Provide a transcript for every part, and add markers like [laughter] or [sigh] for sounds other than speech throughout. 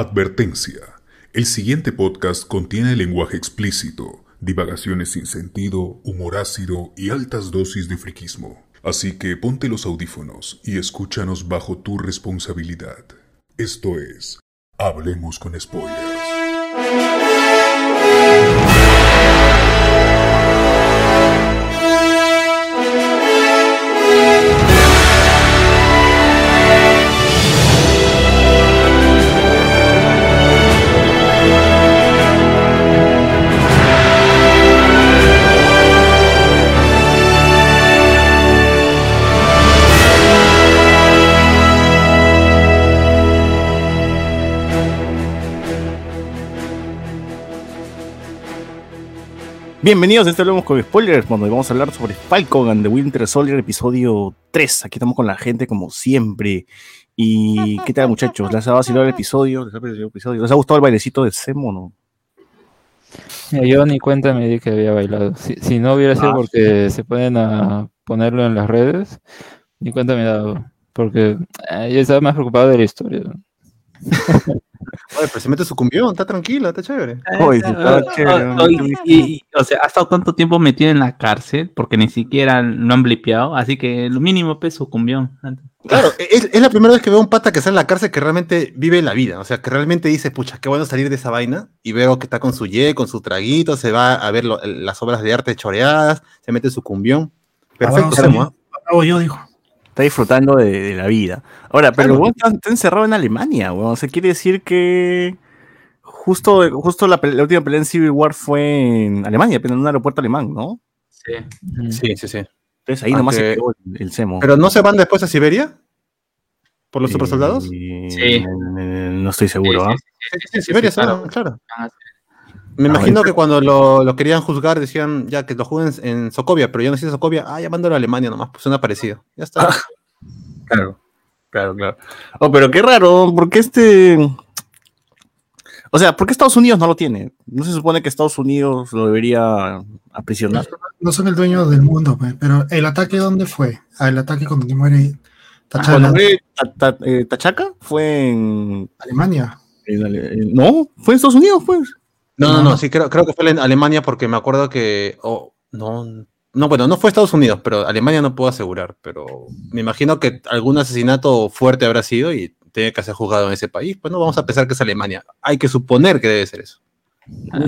Advertencia. El siguiente podcast contiene lenguaje explícito, divagaciones sin sentido, humor ácido y altas dosis de friquismo. Así que ponte los audífonos y escúchanos bajo tu responsabilidad. Esto es Hablemos con Spoilers. Bienvenidos a este Hablemos con Spoilers, donde vamos a hablar sobre Falcon and the Winter Soldier, episodio 3. Aquí estamos con la gente como siempre. ¿Y qué tal, muchachos? ¿Les ha vacilado el episodio? ¿Les ha, el episodio? ¿Les ha gustado el bailecito de Semo no? Yo ni cuenta me di que había bailado. Si, no hubiera sido ah. porque se pueden a ponerlo en las redes, ni cuenta me he dado. Porque eh, yo estaba más preocupado de la historia. [laughs] Oye, pero se mete su cumbión, está tranquilo, está chévere. Oye, está chévere. y, o sea, ha estado tanto tiempo metido en la cárcel porque ni siquiera lo han blipeado, así que lo mínimo es su cumbión. Claro, es, la primera vez que veo un pata que sale en la cárcel que realmente vive la vida, o sea, que realmente dice, pucha, qué bueno salir de esa vaina, y veo que está con su ye, con su traguito, se va a ver las obras de arte choreadas, se mete su cumbión. Perfecto, ah, yo dijo está disfrutando de, la vida. Ahora, pero está, encerrado en Alemania, weón. O sea, quiere decir que justo, justo la, última pelea en Civil War fue en Alemania, pero en un aeropuerto alemán, ¿no? Sí. Sí, sí, sí. Entonces ahí nomás se quedó el, CEMO. ¿Pero no se van después a Siberia? ¿Por los supersoldados? Sí. No estoy seguro, ¿ah? Sí, sí, Siberia, claro. claro. Me ah, imagino que cuando lo, querían juzgar decían ya que lo juzguen en Socovia, pero yo no sé Socovia, ah, ya a Alemania nomás, pues suena parecido. Ya está. [laughs] Ah, claro, claro, claro. Oh, pero qué raro, porque este. O sea, ¿por qué Estados Unidos no lo tiene? ¿No se supone que Estados Unidos lo debería aprisionar? No son el dueño del mundo, pero ¿el ataque dónde fue? Ah, el ataque cuando muere Tachaca. Eh, Tachaca fue en Alemania. no, fue en Estados Unidos, pues. No, no, no, sí, creo, creo que fue en Alemania porque me acuerdo que. Oh, no, no, bueno, no fue Estados Unidos, pero Alemania no puedo asegurar. Pero me imagino que algún asesinato fuerte habrá sido y tiene que ser juzgado en ese país. Pues no vamos a pensar que es Alemania. Hay que suponer que debe ser eso.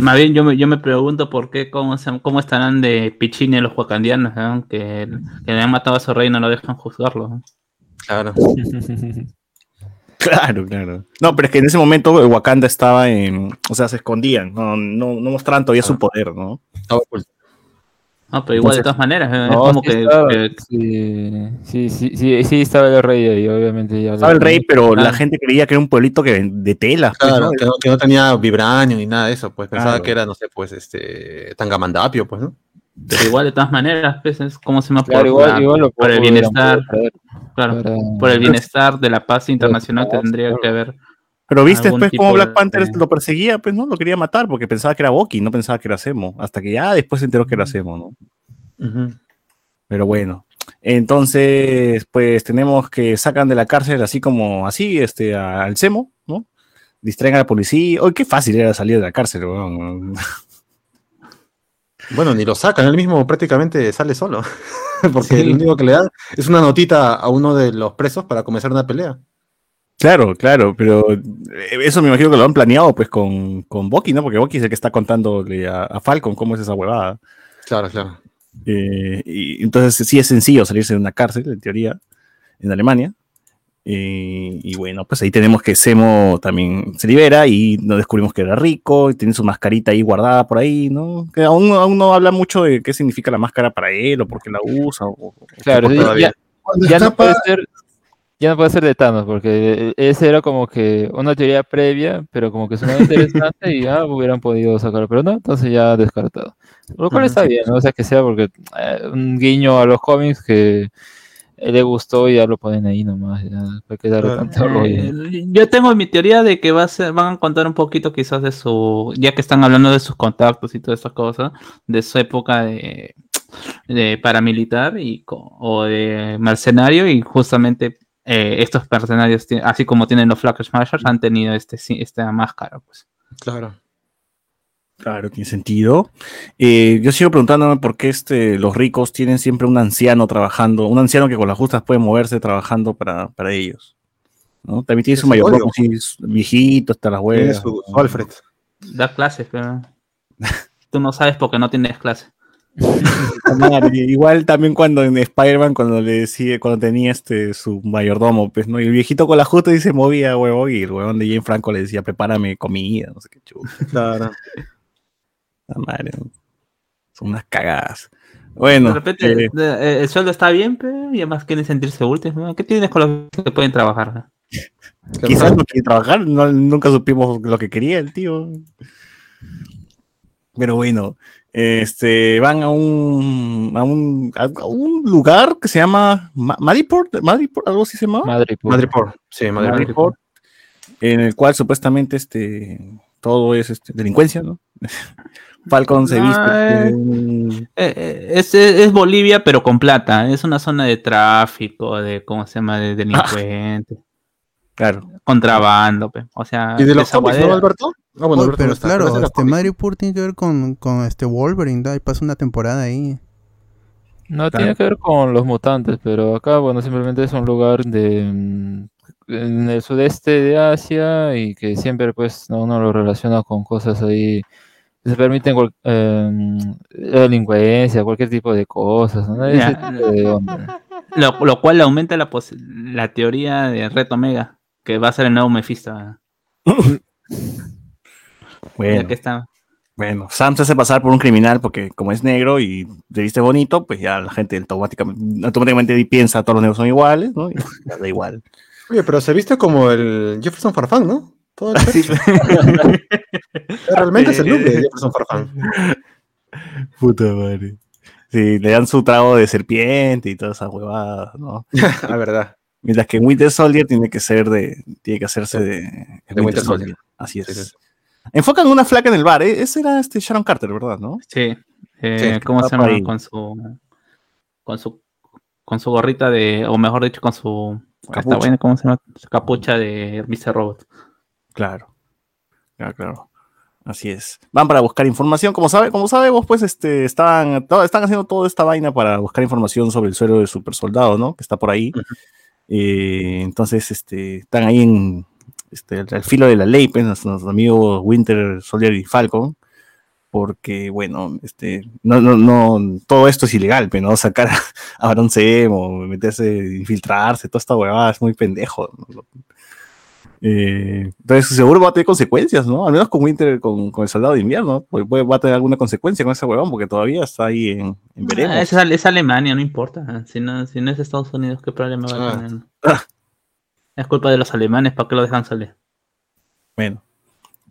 Más bien, yo me, yo me pregunto por qué, cómo, cómo estarán de pichines los huacandianos, que, que le han matado a su rey y no lo dejan juzgarlo. Claro. [laughs] Claro, claro. No, pero es que en ese momento Wakanda estaba en. O sea, se escondían, no, no, no mostraban todavía su poder, ¿no? No, pero igual de todas maneras, es como que, Sí, sí, sí, sí, estaba el rey ahí, obviamente. Ya estaba el rey, pero la gente creía que era un pueblito que, de tela. Pues, claro, que, no, que, no, tenía vibranio ni nada de eso, pues pensaba que era, no sé, pues, este, Tangamandapio, pues, ¿no? Pero igual, de todas maneras, pues, es como se me claro, igual, igual por el bienestar, claro, por el bienestar de la paz internacional tendría que haber. Pero viste después cómo Black Panther lo perseguía, pues no, lo quería matar porque pensaba que era Bucky, no pensaba que era Zemo, hasta que ya después se enteró que era Zemo, ¿no? Pero bueno, entonces, pues tenemos que sacan de la cárcel así como así, este, al Zemo, ¿no? Distraen a la policía. Oye, qué fácil era salir de la cárcel, weón. [laughs] Bueno, ni lo sacan, él mismo prácticamente sale solo. [laughs] Porque lo único que le da es una notita a uno de los presos para comenzar una pelea. Claro, claro, pero eh, eso me imagino que lo han planeado pues con, con Bucky, ¿no? Porque Bucky es el que está contándole a, Falcon cómo es esa huevada. Claro, claro. Eh, y entonces sí es sencillo salirse de una cárcel, en teoría, en Alemania. Eh, y bueno, pues ahí tenemos que Semo también se libera y nos descubrimos que era rico y tiene su mascarita ahí guardada por ahí, ¿no? Que aún, aún no habla mucho de qué significa la máscara para él o por qué la usa. claro, ya, no puede ser, ya no puede ser de Thanos, porque ese era como que una teoría previa, pero como que sonaba interesante y ya hubieran podido sacarlo, pero no, entonces ya descartado. Lo cual está bien, ¿no? O sea, que sea porque eh, un guiño a los cómics que le gustó y ya lo ponen ahí nomás. Eh, yo tengo mi teoría de que va a ser, van a contar un poquito quizás de su, ya que están hablando de sus contactos y todas estas cosas, de su época de, paramilitar y, o de mercenario y justamente eh, estos personajes, así como tienen los Flag Smashers, han tenido este, esta máscara, pues. Claro. Claro, tiene sentido. Eh, yo sigo preguntándome por qué este, los ricos tienen siempre un anciano trabajando, un anciano que con las justas puede moverse trabajando para, para ellos. ¿no? También tiene su mayordomo, viejito, hasta las huevas. Su, Alfred. Da clases, pero [laughs] tú no sabes porque no tienes clase. Igual también cuando en Spider-Man, cuando le decía, cuando tenía este su mayordomo, pues, ¿no? Y el viejito con la justa y se movía, huevón, y el huevón de Jane Franco le decía, prepárame comida, no sé qué chulo. Claro. madre, son unas cagadas. Bueno. De repente, eh, eh, el sueldo está bien, pero y además quieren sentirse útiles. ¿Qué tienes con los que pueden trabajar? Quizás no quiere trabajar, nunca supimos lo que quería el tío. Pero bueno, este, van a un, a un, a un lugar que se llama Madiport, Madiport, algo así se llama. Madriport, sí, Madriport. En el cual supuestamente este, todo es este, delincuencia, ¿no? [laughs] Falcon se viste. Eh, eh, es, es, Bolivia, pero con plata. Es una zona de tráfico, de cómo se llama, de [laughs] delincuentes. Claro. Contrabando, o sea. ¿Y de los cómics, no, Alberto? No, bueno, pero claro, este Madripoor tiene que ver con, con este Wolverine, ¿da? y pasa una temporada ahí. No tiene que ver con los mutantes, pero acá, bueno, simplemente es un lugar de mm, en el sudeste de Asia y que siempre, pues, uno lo relaciona con cosas ahí se permiten em, delincuencia, cualquier tipo de cosas, Lo, lo, cual aumenta la, la teoría de Reto Omega, que va a ser el nuevo Mephisto. [laughs] bueno, está. bueno, Sam se hace pasar por un criminal porque como es negro y se viste bonito, pues ya la gente automáticamente, automáticamente piensa todos los negros son iguales, ¿no? Y da igual. Oye, pero se viste como el Jefferson Farfán, ¿no? Todo el [laughs] [laughs] Realmente es el look de Jefferson Farfán. Puta madre. Sí, le dan su trago de serpiente y todas esas huevadas, ¿no? La verdad. Mientras que Winter Soldier tiene que ser de. Tiene que hacerse de, Winter, Soldier. Así es. Enfocan una flaca en el bar, ¿eh? Ese era este Sharon Carter, ¿verdad? ¿No? Sí. Eh, ¿Cómo se llama? Con su. Con su. Con su gorrita de. O mejor dicho, con su. Capucha. ¿Cómo se llama? Su capucha de Mr. Robot. Claro. Claro, claro. Así es. Van para buscar información. Como, sabe, como sabemos, pues este, están, están haciendo toda esta vaina para buscar información sobre el suelo de super soldado, ¿no? Que está por ahí. Eh, entonces, este, están ahí en este, al filo de la ley, pues, nuestros amigos Winter, Soldier y Falcon. Porque, bueno, este, no, no, no, todo esto es ilegal, pero pues, ¿no? Sacar a Baron o meterse, infiltrarse, toda esta huevada es muy pendejo. Eh, entonces seguro va a tener consecuencias, ¿no? Al menos con Winter, con, el soldado de invierno, pues va a tener alguna consecuencia con ese huevón, porque todavía está ahí en, en ah, veremos. es, Alemania, no importa. Si no, si no es Estados Unidos, ¿qué problema va a ah. tener? Es culpa de los alemanes, ¿para qué lo dejan salir? Bueno.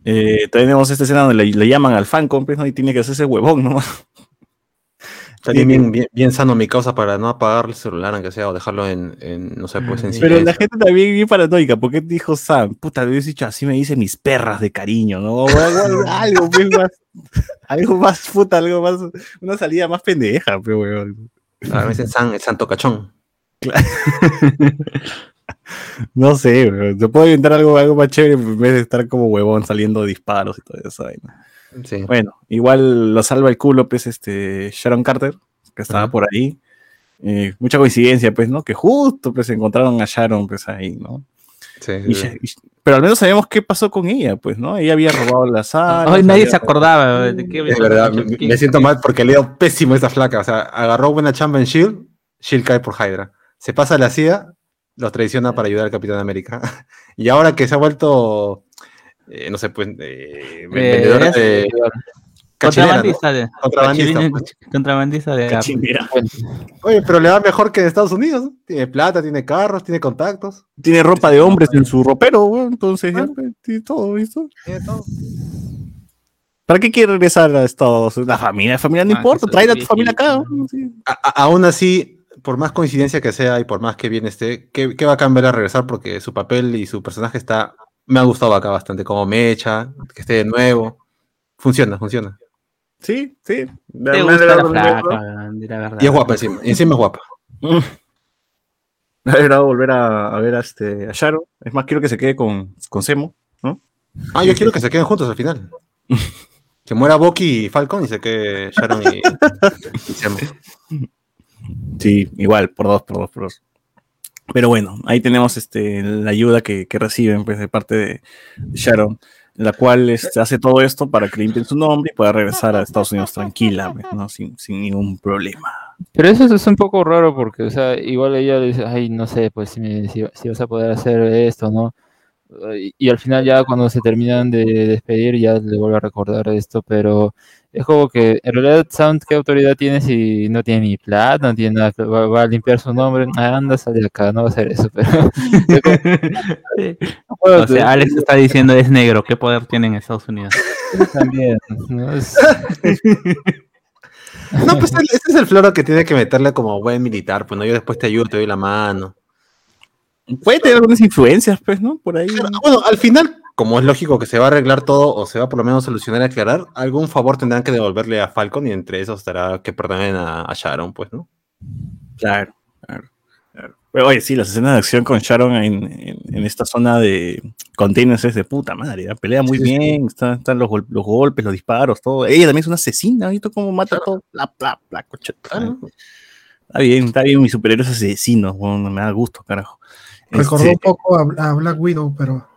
Eh, tenemos esta escena donde le, llaman al fan, ¿no? Y tiene que hacerse huevón, ¿no? [laughs] También bien, bien, sano mi causa para no apagar el celular, aunque sea, o dejarlo en, no sé, pues en Pero la gente también bien paranoica, porque dijo Sam, puta, le hubiese dicho así me dicen mis perras de cariño, ¿no? algo, [laughs] más, algo más puta, algo más, una salida más pendeja, pero weón. A veces San, el santo cachón. [laughs] no sé, weón. se puede inventar algo, algo más chévere en vez de estar como huevón saliendo disparos y todo Bueno, igual lo salva el culo, pues, este, Sharon Carter, que estaba por ahí. Eh, mucha coincidencia, pues, ¿no? Que justo, pues, encontraron a Sharon, pues, ahí, ¿no? Sí, pero al menos sabemos qué pasó con ella, pues, ¿no? Ella había robado la sala. Hoy nadie se acordaba de qué Es verdad, me, siento mal porque le dio pésimo esa flaca. O sea, agarró buena chamba en Shield, Shield cae por Hydra. Se pasa a la CIA, los traiciona para ayudar al Capitán América. [laughs] y ahora que se ha vuelto eh, no sé, pues, eh, vendedor de... Contrabandista de. Contrabandista, de. Oye, pero le va mejor que en Estados Unidos. Tiene plata, tiene carros, tiene contactos. Tiene ropa de hombres en su ropero, entonces ah. pues, tiene todo, ¿visto? Tiene todo. ¿Para qué quiere regresar a Estados Unidos? La familia, la familia no ah, importa, trae a tu familia acá. aún así, por más coincidencia que sea y por más que bien esté, ¿qué, qué va a cambiar a regresar? Porque su papel y su personaje está me ha gustado acá bastante, como mecha, que esté de nuevo. Funciona, funciona. Sí, sí. Me gusta la flaca, Y es guapa encima, y encima es guapa. Me [laughs] ha alegrado volver a, a ver a, este, a Sharon. Es más, quiero que se quede con, con Semo, ¿no? Ah, yo quiero que se queden juntos al final. [laughs] Que muera Bucky y Falcon y se quede Sharon y, y Semo. Sí, igual, por dos, por dos, por dos. Pero bueno, ahí tenemos este, la ayuda que, que reciben pues, de parte de Sharon, la cual este, hace todo esto para que limpien su nombre y pueda regresar a Estados Unidos tranquila, ¿no? sin, sin ningún problema. Pero eso es un poco raro porque, o sea, igual ella dice, ay, no sé, pues si, me- si vas a poder hacer esto, ¿no? Y, y al final ya cuando se terminan de despedir ya le vuelve a recordar esto, pero es como que en realidad Sound, ¿qué autoridad tiene si no tiene ni plata, no tiene nada, que- va, va a limpiar su nombre? Ah, anda, sal de acá, no va a hacer eso, pero... [laughs] O sea, Alex está diciendo es negro, ¿qué poder tiene en Estados Unidos? también, ¿no? Es- [laughs] No, pues ese es el floro que tiene que meterle como buen militar, pues no, yo después te ayudo, te doy la mano. Puede tener algunas influencias, pues, ¿no? Por ahí. Pero, bueno, al final, como es lógico que se va a arreglar todo o se va por lo menos a solucionar y aclarar, algún favor tendrán que devolverle a Falcon y entre esos estará que perdonen a, a Sharon, pues, ¿no? Claro, claro, claro. Pero oye, sí, las escenas de acción con Sharon en, en- en esta zona de containers es de puta madre, ¿eh? pelea muy Sí, bien, está- están los, los golpes, los disparos, todo. Ella también es una asesina, ¿visto cómo mata todo? Bla, bla, bla, coche. Claro. Está bien, está bien, mis superhéroes asesinos, bueno, me da gusto, carajo. Recordó Este, un poco a, a Black Widow, pero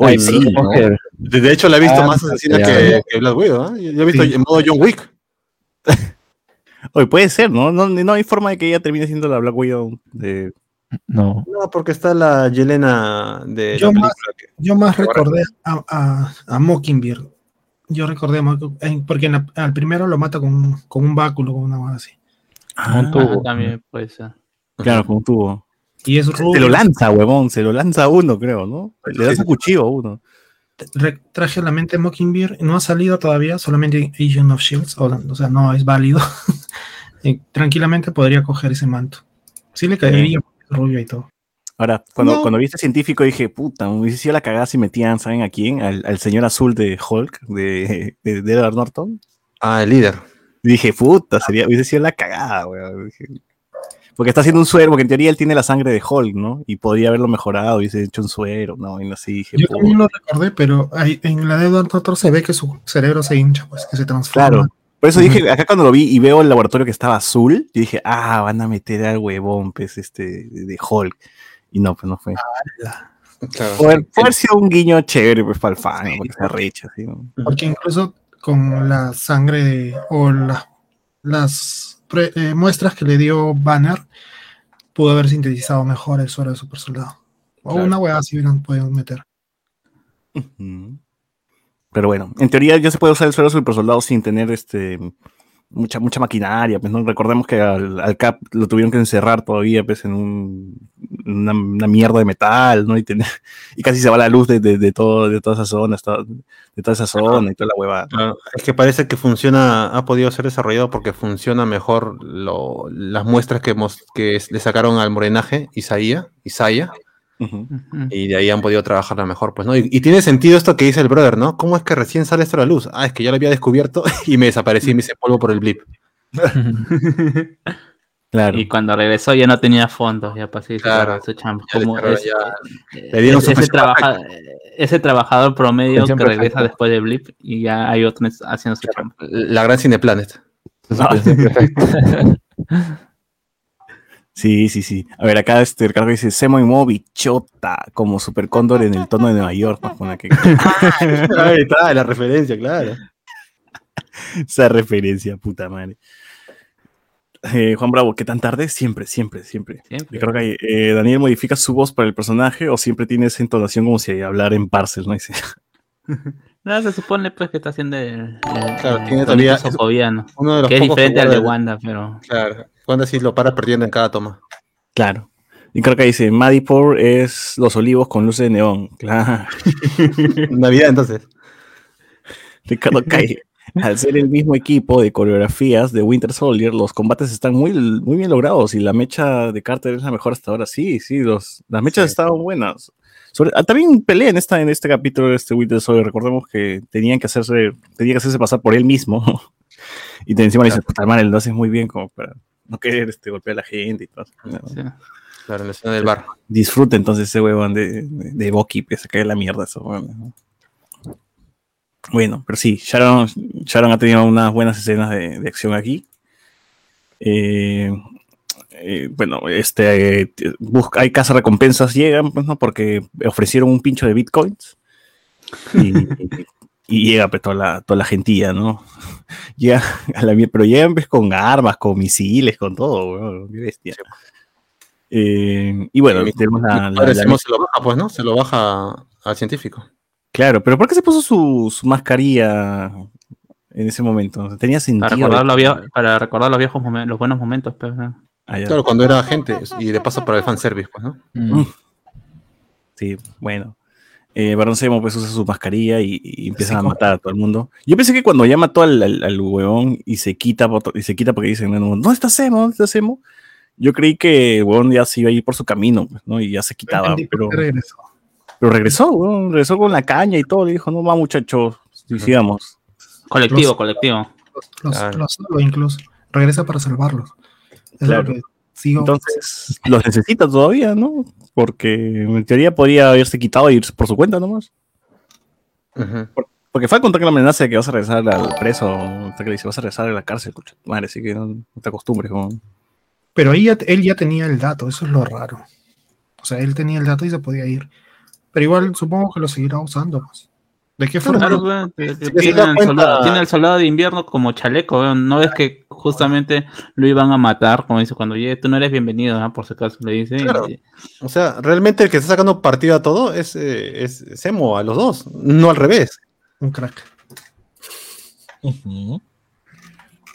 Ay, sí, ¿no? mujer. De de hecho, la he visto Ah, más asesina que, que Black Widow, ¿eh? Yo he visto Sí. en modo John Wick. [laughs] Oye, puede ser, ¿no? ¿no? No hay forma de que ella termine siendo la Black Widow de... No. No, porque está la Yelena de Yo la más- que- yo más recordé a, a, a Mockingbird. Yo recordé, porque en la- al primero lo mata con, con un báculo, con una cosa así. Un tubo. Ah, también puede ser. Claro, con un tubo. Y es Se rubio. lo lanza, huevón, se lo lanza a uno, creo, ¿no? Le da Sí, su cuchillo a uno. Traje a la mente Mockingbird, no ha salido todavía, solamente Agent of Shields, o, o sea, no es válido. Y [laughs] tranquilamente podría coger ese manto. Sí le caería rubio y todo. Ahora, cuando, No. cuando vi este científico dije, puta, me hubiese sido la cagada si metían, ¿saben a quién? Al, al señor azul de Hulk, de, de, de Edward Norton. Ah, el líder. Y dije, puta, sería, hubiese sido la cagada, weón. Porque está haciendo un suero, porque en teoría él tiene la sangre de Hulk, ¿no? Y podría haberlo mejorado, hubiese hecho un suero, ¿no? Y así dije, Yo también lo recordé, pero ahí, en la de Edward Norton se ve que su cerebro se hincha, pues que se transforma. Claro. Por eso dije, acá cuando lo vi y veo el laboratorio que estaba azul, yo dije, ah, van a meter al huevón, pues, este, de, Hulk. Y no, pues no fue. Claro. Poder, puede haber sido un guiño chévere, pues, para el fan, porque se arrecha, ¿sí? Porque incluso con la sangre de- o la- las pre- eh, muestras que le dio Banner, pudo haber sintetizado mejor el suero de super soldado. O Claro. una weá si hubieran podido meter. Pero bueno, en teoría ya se puede usar el suelo super soldado sin tener este mucha mucha maquinaria, pues no recordemos que al, al Cap lo tuvieron que encerrar todavía pues en un- una, una mierda de metal, ¿no? [laughs] Y, casi se va la luz de, de, de todo de toda esa zona, de toda esa zona y toda la hueva. Claro, es que parece que funciona, ha podido ser desarrollado porque funciona mejor lo- las muestras que, mos- que le sacaron al morenaje, Isaía, Isaiah, Y de ahí han podido trabajarla mejor, pues, ¿no? Y, y tiene sentido esto que dice el brother, ¿no? ¿Cómo es que recién sale esto a la luz? Ah, es que ya lo había descubierto [laughs] y me desaparecí y me hice polvo por el blip. [laughs] Claro. Y cuando regresó ya no tenía fondos, ya pasó Claro, su chamba. Eh, ese, pensión trabaja- ese trabajador promedio que regresa después de Blip y ya hay otros haciendo su chamba. La gran Cineplanet. [laughs] Sí, sí, sí. A ver, acá este Ricardo dice Semo y Mo bichota como Super Cóndor en el tono de Nueva York. aquí. [laughs] Ahí está, la referencia, claro. [laughs] Esa referencia, puta madre. Eh, Juan Bravo, ¿qué tan tarde? Siempre, siempre, siempre. Siempre. Creo que eh, Daniel modifica su voz para el personaje o siempre tiene esa entonación como si hablara en parcel, ¿no? Dice, [laughs] No, se supone pues que está haciendo el, el- Claro, el tiene todavía- socoviano, Uno de los que es diferente al de Wanda, pero Claro. Wanda sí lo para perdiendo en cada toma. claro. Y creo que dice, Madipor es los olivos con luces de neón. [laughs] Claro. Navidad, entonces. Ricardo [laughs] Calle. Al ser el mismo equipo de coreografías de Winter Soldier, los combates están muy, muy bien logrados y la mecha de Carter es la mejor hasta ahora. Sí, sí, los, las mechas Sí. estaban buenas. Sobre- ah, también pelea en, esta, en este capítulo de este Winter Soldier. Recordemos que tenían que hacerse, tenía que hacerse pasar por él mismo. [laughs] y encima le dice, puta madre, lo haces muy bien como para no querer este, golpear a la gente y todo. sí. Claro, la escena del bar. Disfruta entonces ese huevón de, de, de Bucky, que se cae la mierda eso. Bueno, pero sí, Sharon, Sharon ha tenido unas buenas escenas de, de acción aquí. Eh, eh, bueno, este, eh, busca, hay casa recompensas llegan, pues, ¿no? Porque ofrecieron un pincho de bitcoins. Y, y llega pues toda la, toda la gentilla, ¿no? [laughs] Llega a la, pero llegan pues, con armas, con misiles, con todo, weón, qué bestia. Eh, y bueno, Mi- tenemos la, mi la- padre la- se lo baja, pues, ¿no? Se lo baja al científico. Claro, pero ¿por qué se puso su, su mascarilla en ese momento? Tenía sentido. Para recordar los, viejos, para recordar los viejos momentos, los buenos momentos, pues, ¿no? Ah. Claro, cuando era agente y de paso para el fanservice, pues, ¿no? Mm. Sí, bueno. Eh, Barón Zemo pues usa su mascarilla y, y empiezan a matar a todo el mundo. Yo pensé que cuando ya mató al, al, al huevón y se quita y se quita porque dicen, no, ¿dónde está Zemo? ¿Dónde está Zemo? Yo creí que el huevón ya se iba a ir por su camino, pues, ¿no? Y ya se quitaba, pero, regresó. pero regresó, huevón, regresó con la caña y todo, le dijo, no va muchachos, sigamos. Colectivo, Los- colectivo. Los, Claro. los salva incluso. Regresa para salvarlos. Es Claro. lo que sigo. Entonces, los necesita todavía, ¿no? Porque en teoría podría haberse quitado e irse por su cuenta nomás. Ujú. Porque fue a contar que la amenaza de que vas a regresar al preso, hasta que le dice vas a regresar a la cárcel, madre, así que no, no te acostumbres. Pero ahí ya- él ya tenía el dato, eso es lo raro. O sea, él tenía el dato y se podía ir. Pero igual supongo que lo seguirá usando. Pues. ¿De qué forma? Claro, weón, te tiene, cuenta- soldado, tiene el soldado de invierno como chaleco, weón. No ves que justamente lo iban a matar, como dice, cuando llegue, tú no eres bienvenido, ¿ah? por si acaso le dice. Claro. y- O sea, realmente el que está sacando partido a todo es, eh, es Semo, a los dos, no al revés. Un crack.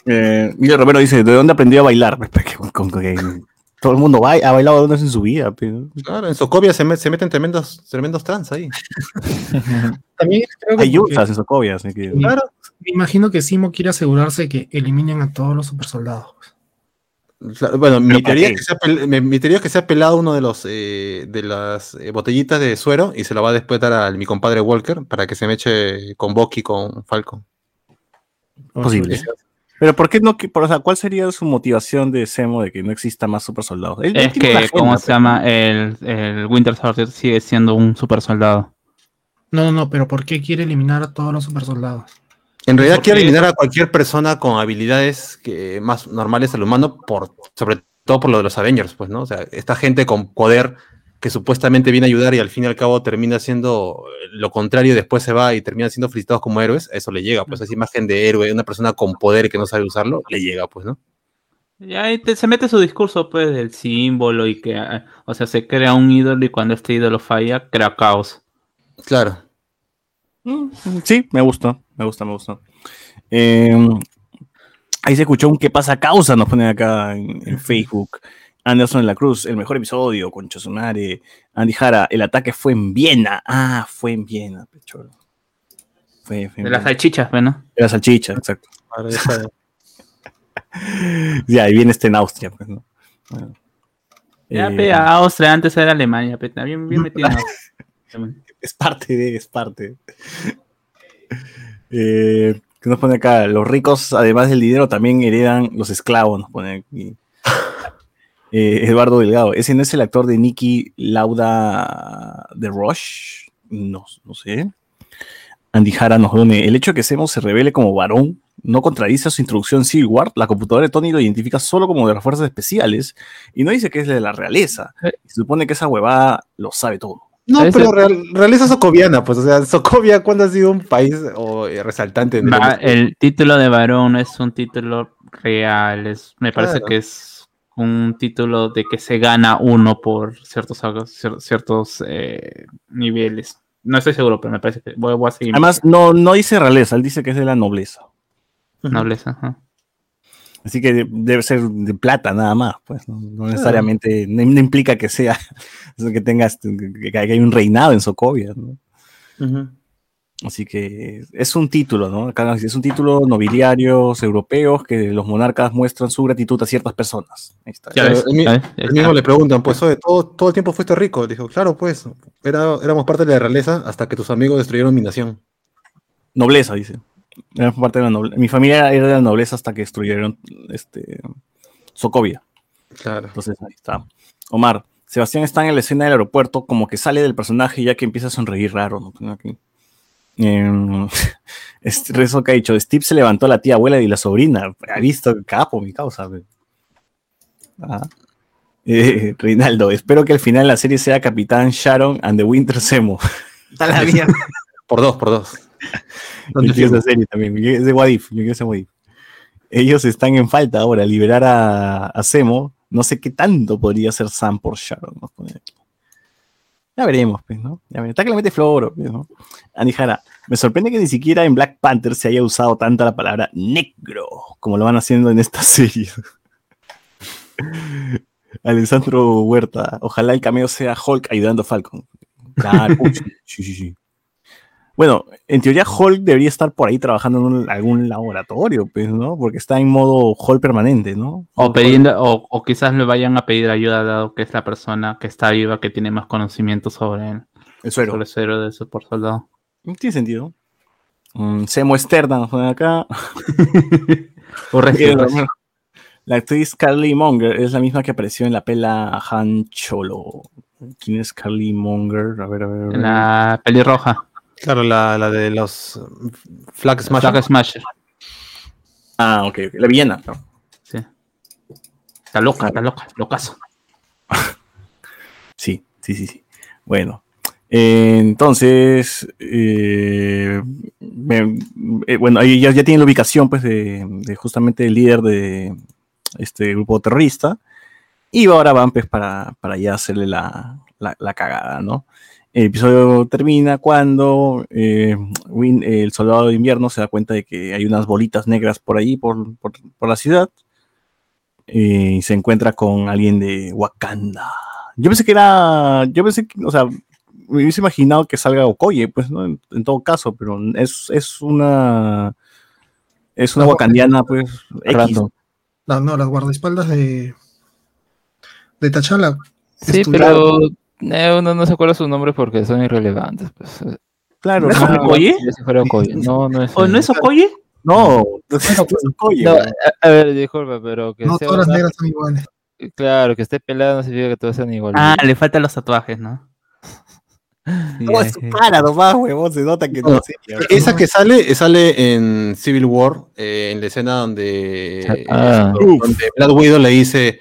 Eh, Miguel Romero dice, ¿de dónde aprendió a bailar? Porque [laughs] con- con- que todo el mundo ba- ha bailado vez en su vida. pero- Claro, en Socovia se, met- se meten tremendos, tremendos trans ahí. [laughs] También creo que Hay porque- yuntas en Sokovia, así que... Claro. me imagino que Simo quiere asegurarse que eliminen a todos los supersoldados. Claro, Bueno, mi ¿Pero para teoría, es que se ha mi, mi teoría es que se ha pelado uno de los eh, de las eh, botellitas de suero y se lo va a después dar a mi compadre Walker para que se me eche con Bucky con Falcon. Posible. Pero ¿por qué no? por- o sea, ¿cuál sería su motivación de Semo de que no exista más super soldados? Él- Es que, agenda, ¿cómo se llama? El, el Winter Soldier sigue siendo un super soldado. No, no, no, pero ¿por qué quiere eliminar a todos los supersoldados? En realidad ¿Por quiere qué? eliminar a cualquier persona con habilidades que, más normales al humano, por, sobre todo por lo de los Avengers, pues, ¿no? O sea, esta gente con poder que supuestamente viene a ayudar y al fin y al cabo termina siendo lo contrario y después se va y termina siendo felicitados como héroes, eso le llega, pues esa imagen de héroe, una persona con poder que no sabe usarlo, le llega, pues, ¿no? Y ahí te- se mete su discurso, pues, del símbolo y que, ah, o sea, se crea un ídolo y cuando este ídolo falla, crea caos. Claro. Mm, Sí, me gusta, me gusta, me gusta. Eh, ahí se escuchó un ¿Qué pasa causa? Nos ponen acá en, en Facebook. Anderson en la Cruz, el mejor episodio con Chosumare. Andy Jara, el ataque fue en Viena. Ah, fue en Viena, pecholo. Fue, fue en De las Viena. salchichas, ¿no? De la salchicha, exacto. [laughs] Ya y viene este en Austria, pues, ¿no? Bueno. Ya, Eh, pe, a Austria, antes era Alemania, pe, está bien, bien [laughs] metido. en Austria. Es parte de, es parte. [laughs] Eh, ¿Qué nos pone acá? Los ricos, además del dinero, también heredan los esclavos, nos pone aquí. Eh, Eduardo Delgado, ¿ese no es el actor de Nicky Lauda de Rush? No, no sé. Andy Jara nos pone, el hecho de que Semo se revele como varón no contradice a su introducción en Civil War. La computadora de Tony lo identifica solo como de las fuerzas especiales y no dice que es de la realeza. Eh. Se supone que esa huevada lo sabe todo. No, pero real- realeza socoviana, pues, o sea, Socovia, ¿cuándo ha sido un país eh, resaltante? en el el título de varón es un título real, es, me parece Claro. que es un título de que se gana uno por ciertos, ciertos eh, niveles. No estoy seguro, pero me parece que voy, voy a seguir. Además, no, no dice realeza, él dice que es de la nobleza. Nobleza, ajá. Así que de- debe ser de plata nada más, pues. No, No necesariamente, no, no implica que sea, [laughs] que tengas, que, que hay un reinado en Sokovia, ¿no? Ujú. Así que es un título, ¿no? Es un título nobiliarios europeos que los monarcas muestran su gratitud a ciertas personas. Ahí está. Ya Claro, ves, el ya mismo le preguntan, pues, oye, todo, todo el tiempo fuiste rico. Dijo, claro, pues, era, éramos parte de la realeza hasta que tus amigos destruyeron mi nación. Nobleza, dice. Era parte de la noble- Mi familia era de la nobleza hasta que destruyeron este, Sokovia. Claro. Entonces ahí está. Omar, Sebastián está en la escena del aeropuerto, como que sale del personaje ya que empieza a sonreír raro, ¿no? Aquí. [laughs] Eh, este rezo que ha dicho, Steve se levantó la tía abuela y la sobrina. Ha visto capo, mi causa. Ah. Eh, [laughs] Reinaldo, espero que al final la serie sea Capitán Sharon and the Winter Semo. Está la mierda. por dos, por dos. Yo quiero esa serie también. Es de Wadif. Yo quiero ese Wadif. Ellos están en falta ahora. Liberar a, a Semo. No sé qué tanto podría ser Sam por Sharon. Ya veremos, pues, ¿no? Ya veremos. Está mete floro, pues, ¿no? Anijara, me sorprende que ni siquiera en Black Panther se haya usado tanta la palabra negro como lo van haciendo en esta [laughs] serie. Alessandro Huerta, ojalá el cameo sea Hulk ayudando a Falcon. Claro, [laughs] sí, sí, sí. Bueno, en teoría Hulk debería estar por ahí trabajando en algún laboratorio, pues, ¿no? Porque está en modo Hulk permanente, ¿no? O, pidiendo, o, quizás le vayan a pedir ayuda dado que es la persona que está viva, que tiene más conocimiento sobre él. El suero. Sobre el suero de su por soldado. Tiene sentido. Um, Semo Sterdan fue acá. [laughs] la actriz Carly Monger es la misma que apareció en la pela Han Cholo. ¿Quién es Carly Monger? A ver, a ver. A ver. En la pelirroja. Claro, la, la de los Flag Smasher. Flag Smasher. Ah, ok, ok. La villana. ¿no? Sí. Está loca, está loca, locazo. [laughs] sí, sí, sí, sí. Bueno. Eh, entonces, eh, me, eh, bueno, ahí ya, ya tienen la ubicación, pues, de, de, justamente el líder de este grupo terrorista. Y ahora van, pues, para, para ya hacerle la, la, la cagada, ¿no? El episodio termina cuando eh, Win, el soldado de invierno se da cuenta de que hay unas bolitas negras por ahí, por, por, por la ciudad, eh, y se encuentra con alguien de Wakanda. Yo pensé que era, yo pensé que, o sea, me hubiese imaginado que salga Okoye, pues, ¿no? En, en todo caso, pero es, es una, es una No, wakandiana, pues, X. Random. No, no, las guardaespaldas de. de T'Challa. Sí, pero eh, uno no se acuerda sus nombres porque son irrelevantes. Pues. Claro, ¿No es no, Okoye? Si fuera Okoye. No, no es. ¿O no es Okoye? no, no es Okoye. No, a, ver, disculpa, pero que No, sea todas las negras son iguales. Claro, que esté pelada no significa que todos sean iguales. Ah, le faltan los tatuajes, ¿no? Sí, No, es su cara nomás, huevón, se nota que no. Esa que sale, sale en Civil War, eh, en la escena donde, Ah. eh, donde Black Widow le dice,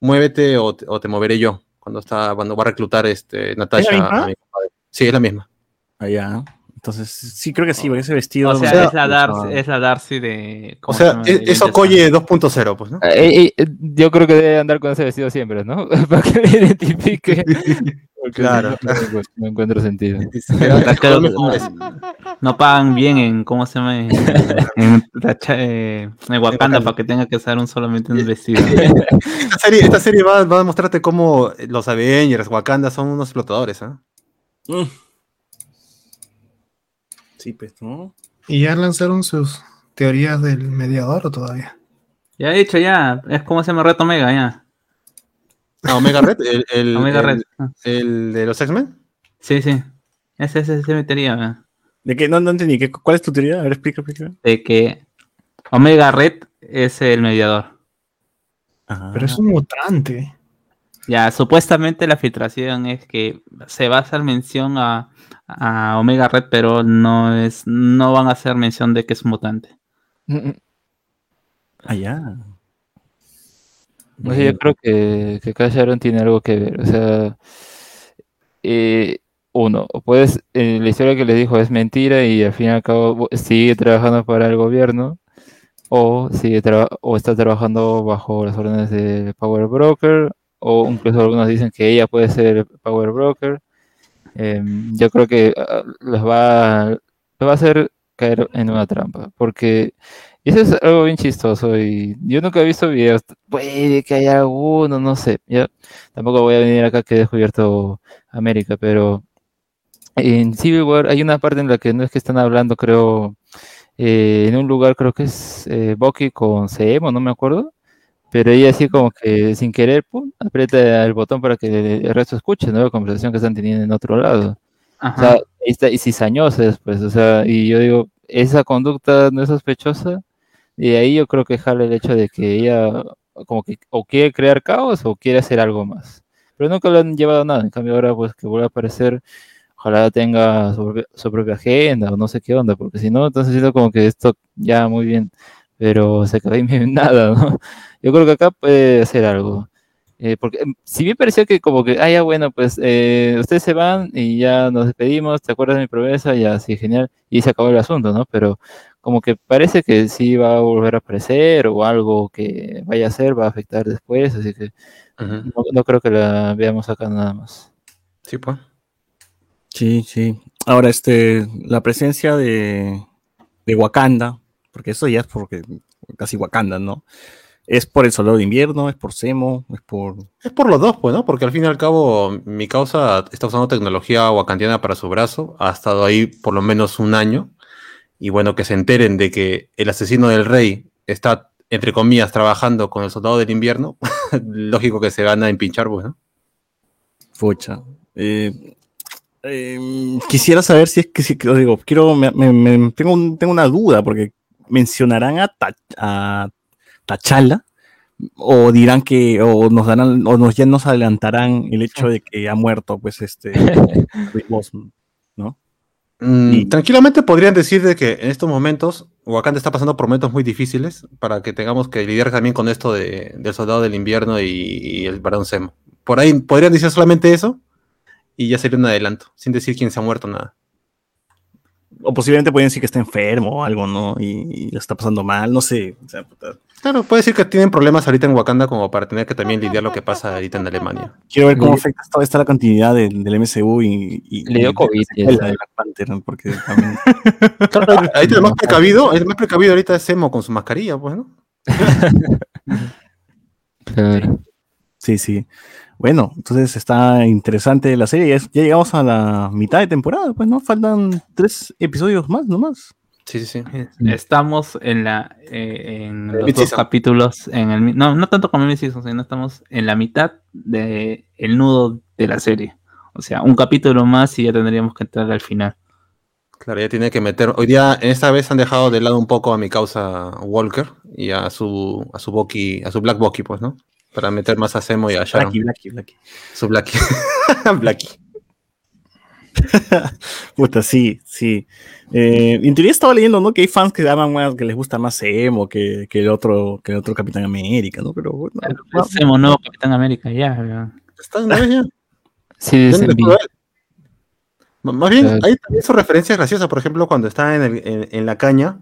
muévete o te, o te moveré yo, cuando está, cuando va a reclutar este Natasha misma? a mi. Sí, es la misma. Allá. Entonces, sí, creo que sí, porque ese vestido. O sea, sea, es, la Darcy, es la Darcy de. O ¿cómo se sea, llama? es, De es Winter Okoye 2.0, pues, ¿no? Eh, eh, eh, yo creo que debe andar con ese vestido siempre, ¿no? [laughs] Para que me identifique. [laughs] Claro, no, no, pues, no encuentro sentido. No, pagan bien en, ¿cómo se llama? En, en, Tacha- eh, en Wakanda para que tenga que usar un solamente un vestido. [laughs] Esta serie, esta serie va, va a mostrarte cómo los Avengers, Wakanda son unos explotadores, ¿ah? Mm. Sí, pues, ¿no? Y ya lanzaron sus teorías del mediador o todavía. Ya he dicho, ya, es como se llama Reto Omega, ya. Ah, Omega Red, el, el- Omega el- Red. Ah, el de los X-Men. Sí, sí. Ese, ese, ese metería, ¿verdad? ¿De qué? No, no entendí. ¿Qué, ¿Cuál es tu teoría? A ver, explica, explica. de que Omega Red es el mediador. Ajá. Pero es un mutante. Ya, supuestamente la filtración es que se va a hacer mención a, a Omega Red, pero no es, no van a hacer mención de que es mutante. Allá. No sé, yo creo que, que Cash Aaron tiene algo que ver. O sea, eh, uno, o puedes, eh, la historia que les dijo es mentira y al fin y al cabo bo- sigue trabajando para el gobierno, o, sigue o está trabajando bajo las órdenes del Power Broker, o incluso algunos dicen que ella puede ser Power Broker. Em, yo creo que ah, los va, los va a hacer caer en una trampa, porque eso es algo bien chistoso y yo nunca he visto videos, puede que haya alguno, no sé, ya tampoco voy a venir acá que he descubierto América, pero en Civil War hay una parte en la que no es que están hablando, creo, eh, en un lugar creo que es eh, Bucky con Zemo, no me acuerdo, pero ella así como que sin querer, pum, aprieta el botón para que el resto escuche, ¿no? La conversación que están teniendo en otro lado. O Ajá. sea, ahí está, y cizañosa después, o sea, y yo digo, esa conducta no es sospechosa, y ahí yo creo que jala el hecho de que ella como que o quiere crear caos o quiere hacer algo más. pero nunca lo han llevado nada. En cambio, ahora, pues que vuelva a aparecer, ojalá tenga su, propia agenda o no sé qué onda, porque si no, entonces siento como que esto ya muy bien, pero se quedó [laughs] en nada, ¿no? Yo creo que acá puede hacer algo. Eh, porque em, si bien parecía que como que, ah, ya bueno, pues eh, ustedes se van y ya nos despedimos, ¿te acuerdas de mi promesa? Ya, sí, genial. Y se acabó el asunto, ¿no? Pero como que parece que sí va a volver a aparecer o algo que vaya a hacer va a afectar después, así que no, creo que la veamos acá nada más. Sí, pues. Sí, sí. Ahora, este, la presencia de, de Wakanda, porque eso ya es porque casi Wakanda, ¿no? ¿Es por el soldado de invierno? ¿Es por Semo? ¿Es por...? Es por los dos, pues, ¿no? Porque al fin y al cabo mi causa está usando tecnología wakandiana para su brazo. Ha estado ahí por lo menos un año. Y bueno, que se enteren de que el asesino del rey está, entre comillas, trabajando con el soldado del invierno. [laughs] Lógico que se van a empinchar, pues, ¿no? Fucha. Eh, em, quisiera saber si es que, si, digo, quiero, tengo, tengo una duda, porque mencionarán a, a tachala o dirán que o nos darán o nos ya nos adelantarán el hecho de que ha muerto pues este [laughs] ¿no? Mm, tranquilamente podrían decir de que en estos momentos Wakanda está pasando por momentos muy difíciles para que tengamos que lidiar también con esto de, del soldado del invierno y, el barón Zemo. Por ahí podrían decir solamente eso y ya sería un adelanto, sin decir quién se ha muerto nada o posiblemente pueden decir que está enfermo o algo, ¿no? Y, lo está pasando mal, no sé. Claro, puede decir que tienen problemas ahorita en Wakanda como para tener que también lidiar lo que pasa ahorita en Alemania. Quiero ver cómo afecta toda esta la continuidad del, MCU y, y Le dio COVID. Y de Black Panther, porque también... [laughs] claro, ahí el más precavido, el más precavido ahorita es Emo con su mascarilla, pues, ¿no? [laughs] claro. Sí, sí. Bueno, entonces está interesante la serie. Ya, llegamos a la mitad de temporada, pues, ¿no? Faltan tres episodios más, nomás. Sí, sí, sí. Estamos en la eh, en los dos capítulos, en el no, no tanto como el sino estamos en la mitad del el nudo de la serie. O sea, un capítulo más y ya tendríamos que entrar al final. Claro, ya tiene que meter. Hoy día, esta vez han dejado de lado un poco a mi causa Walker y a su a su Bucky, a su Black Bucky, pues, ¿no? Para meter más a Semo y a Sharon. Blacky, Blacky, Blacky. Su Blacky. [laughs] Blacky. [laughs] Puta, sí, sí. Eh, en teoría estaba leyendo, ¿no? Que hay fans que aman más, que les gusta más Semo que, que el otro, que el otro Capitán América, ¿no? Pero bueno. Semo no, Capitán América, ya. ¿Está una vez ya? [laughs] Sí, sí. Más bien, hay también su referencia graciosa, por ejemplo, cuando está en, el, en, la caña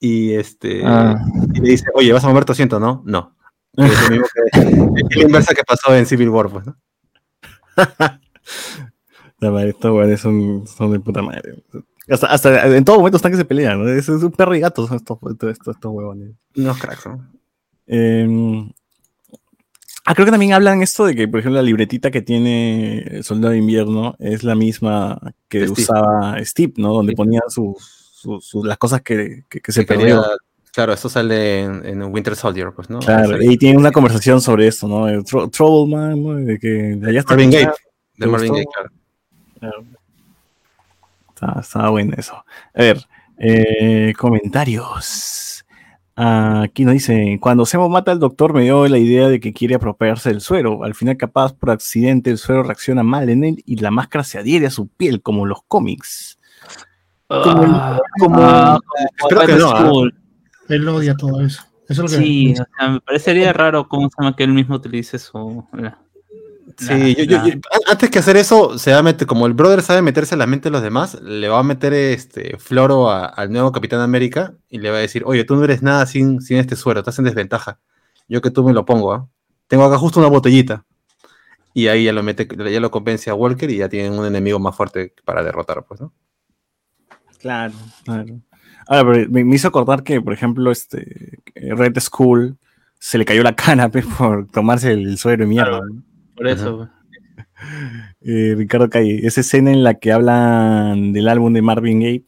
y este ah. y le dice, oye, vas a mover tu asiento, ¿no? No. [laughs] Es lo mismo que, inversa que pasó en Civil War, pues, ¿no? Estos güeyes son, son de puta madre. Hasta, hasta, en todo momento están que se pelean, ¿no? Es, un perro y gato son estos, estos, estos huevones. Unos cracks, ¿no? Eh, ah, creo que también hablan esto de que, por ejemplo, la libretita que tiene el Soldado de Invierno es la misma que usaba Steve, ¿no? Donde ponía sus, sus, las cosas que, que, que se perdió. Claro, esto sale en, Winter Soldier, pues, ¿no? Claro, y tiene una conversación sobre esto, ¿no? Trouble Man, ¿no? De que allá está. Marvin Gaye. De Marvin Gaye, claro. Está, bueno eso. A ver, eh, comentarios. Aquí nos dice, cuando Semo mata al doctor me dio la idea de que quiere apropiarse del suero. Al final, capaz por accidente, el suero reacciona mal en él y la máscara se adhiere a su piel, como los cómics. Como, ah, como, ah, que no. Él odia todo eso. eso es lo que sí, o sea, me parecería raro cómo se llama que él mismo utilice su. Sí, yo, yo, antes que hacer eso, se va a meter, como el brother sabe meterse en la mente de los demás, le va a meter este floro al nuevo Capitán América y le va a decir, oye, tú no eres nada sin, sin este suero, estás en desventaja. Yo que tú me lo pongo, ¿ah? Tengo acá justo una botellita. Y ahí ya lo mete, ya lo convence a Walker y ya tienen un enemigo más fuerte para derrotar, pues, ¿no? Claro, claro. Ahora, me, hizo acordar que, por ejemplo, este Red School se le cayó la cana [laughs] por tomarse el suero de mierda. Por eso. Eh, Ricardo Calle, esa escena en la que hablan del álbum de Marvin Gaye,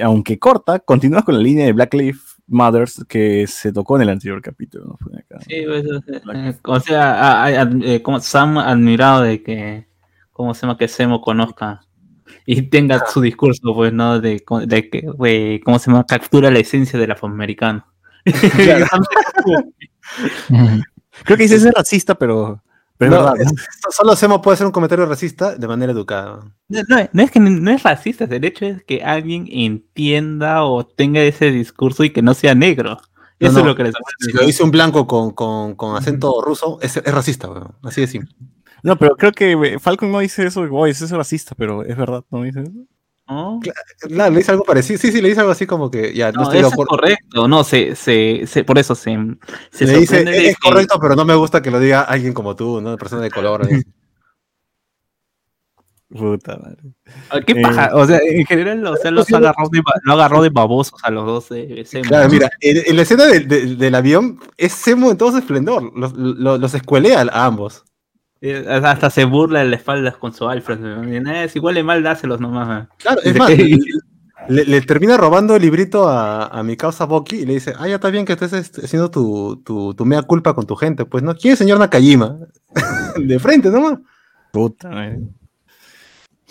aunque corta, continúa con la línea de Black Leaf Mothers que se tocó en el anterior capítulo. Sí, pues, eh, o sea, eh, como Sam admirado de que, ¿cómo se llama? Que Semo conozca y tenga su discurso, pues, ¿no? De, de que, güey, ¿cómo se llama? Captura la esencia del afroamericano. [laughs] [laughs] Creo que dice ser racista, pero, Pero solo Semo puede hacer un comentario racista de manera educada. No, no, es que no es racista, el hecho es que alguien entienda o tenga ese discurso y que no sea negro. Eso es lo que les Si lo dice un blanco con, con, con acento ruso, es, es racista, así de simple. No, pero creo que Falcon no dice eso, eso es racista, pero es verdad, ¿no dice eso? Claro, le dice algo parecido. Sí, sí, le dice algo así como que ya no, estoy de acuerdo. Es correcto, no, se, se, se, por eso se. se le dice, es, correcto, pero no me gusta que lo diga alguien como tú, ¿no? Persona de color. [laughs] Puta madre. Ah, ¿Qué eh, paja? O sea, en general, o sea, los agarró de, lo agarró de babosos a los dos. Eh, claro, mira, en, la escena del, del avión es Semo en todo su esplendor. Los, los, los escuelea a ambos. Eh, hasta se burla de la espalda con su Alfred. Es igual de mal dáselos nomás. Claro, es más, le, termina robando el librito a, a, mi causa Boki y le dice, ah, ya está bien que estés haciendo tu, tu, tu, mea culpa con tu gente. Pues no, ¿quién es señor Nakajima? [laughs] de frente nomás. Puta,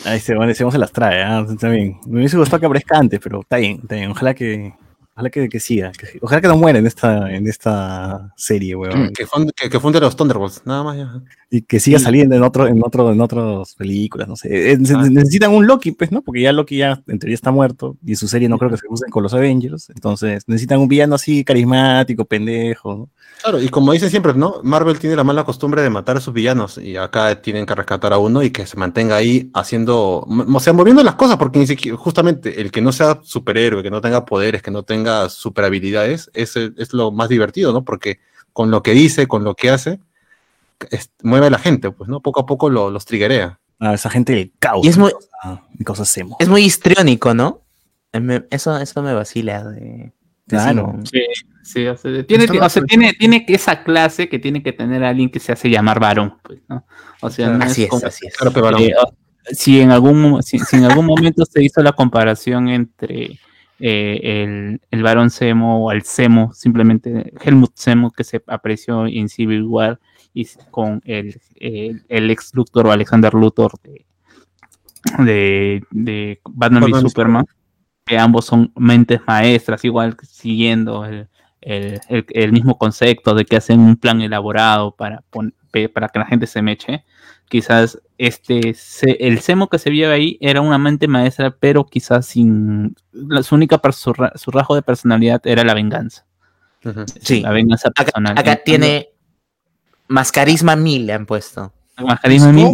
Ahí se, bueno, se las trae, ¿eh? está bien. Me hubiese gustado que aparezca antes, pero está bien, está bien. Ojalá que, Ojalá que, siga. ojalá que no muera en esta, en esta serie, weón. Mm, que, funde, que, los Thunderbolts, nada más ya. Y que siga saliendo en otro, en otro, en otras películas, no sé. Eh, ah. Necesitan un Loki, pues, ¿no? Porque ya Loki ya en teoría está muerto. Y su serie no creo que se usen con los Avengers. Entonces, necesitan un villano así carismático, pendejo, ¿no? Claro, y como dicen siempre, ¿no? Marvel tiene la mala costumbre de matar a sus villanos y acá tienen que rescatar a uno y que se mantenga ahí haciendo, o sea, moviendo las cosas, porque ni siquiera, justamente el que no sea superhéroe, que no tenga poderes, que no tenga super habilidades, es, es lo más divertido, ¿no? Porque con lo que dice, con lo que hace, mueve a la gente, pues, ¿no? Poco a poco los triguea. A esa gente del caos. Y es muy, Es muy histriónico, ¿no? Eso, eso me vacila de... Claro. Sí, sí, o sea, tiene, o sea, tiene, tiene esa clase que tiene que tener alguien que se hace llamar varón, pues, ¿no? O sea, no así es, así es. si en algún si, en algún momento se hizo la comparación entre eh, el, el varón Semo o el Semo, simplemente Helmut Semo que se apreció en Civil War y con el, el, ex Luthor o Alexander Luthor de, de, de Batman, y Superman que ambos son mentes maestras, igual siguiendo el, mismo concepto de que hacen un plan elaborado para, para que la gente se meche. Quizás este el Semo que se vio ahí era una mente maestra, pero quizás sin su única su, rasgo de personalidad era la venganza. Sí, la venganza personal. Acá, tiene más carisma mil le han puesto.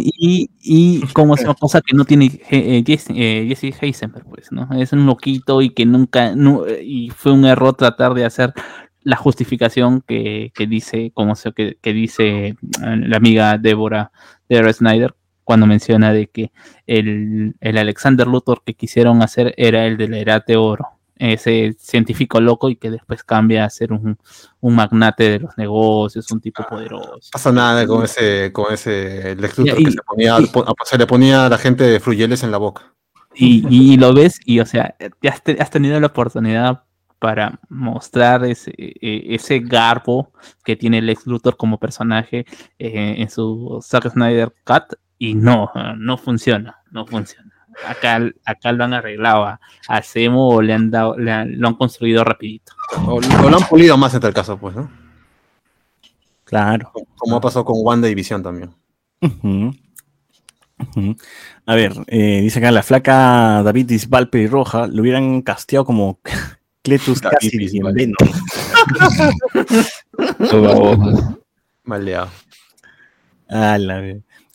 Y, y como es una cosa que no tiene eh, Jesse, eh, Heisenberg, pues, ¿no? Es un loquito y que nunca, y fue un error tratar de hacer la justificación que, dice, como se, que, dice eh, la amiga Débora de Snyder cuando menciona de que el, el Alexander Luthor que quisieron hacer era el de la edad de oro ese científico loco y que después cambia a ser un, magnate de los negocios, un tipo poderoso. pasa nada con ese, con ese Lex que se, ponía, se le ponía a la gente de fruyeles en la boca. Y, lo ves, y o sea, has, has tenido la oportunidad para mostrar ese, e, ese garbo que tiene Lex Luthor como personaje eh, en su Zack Snyder Cut y no, no funciona, no funciona acá, acá lo han arreglado a, a o le han dado, lo han construido rapidito. O, lo han pulido más en tal caso, pues, ¿no? Claro. Como ha pasado con Wanda y Visión también. A ver, eh, dice acá la flaca David Disvalpe y Roja lo hubieran casteado como Cletus Cassidy en Venom. Maleado. Ah, la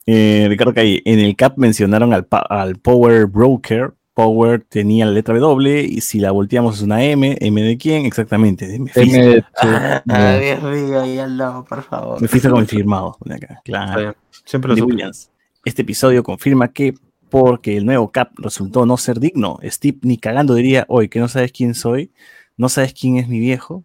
eh, Ricardo Calle, en el CAP mencionaron al, al, Power Broker. Power tenía la letra W y si la volteamos es una M. ¿M de quién? Exactamente. De M de ah, Dios mío, ahí al lado, por favor. Mephisto confirmado. De acá. Claro. Siempre lo Williams. Este episodio confirma que porque el nuevo Cap resultó no ser digno, Steve ni cagando diría, hoy que no sabes quién soy, no sabes quién es mi viejo.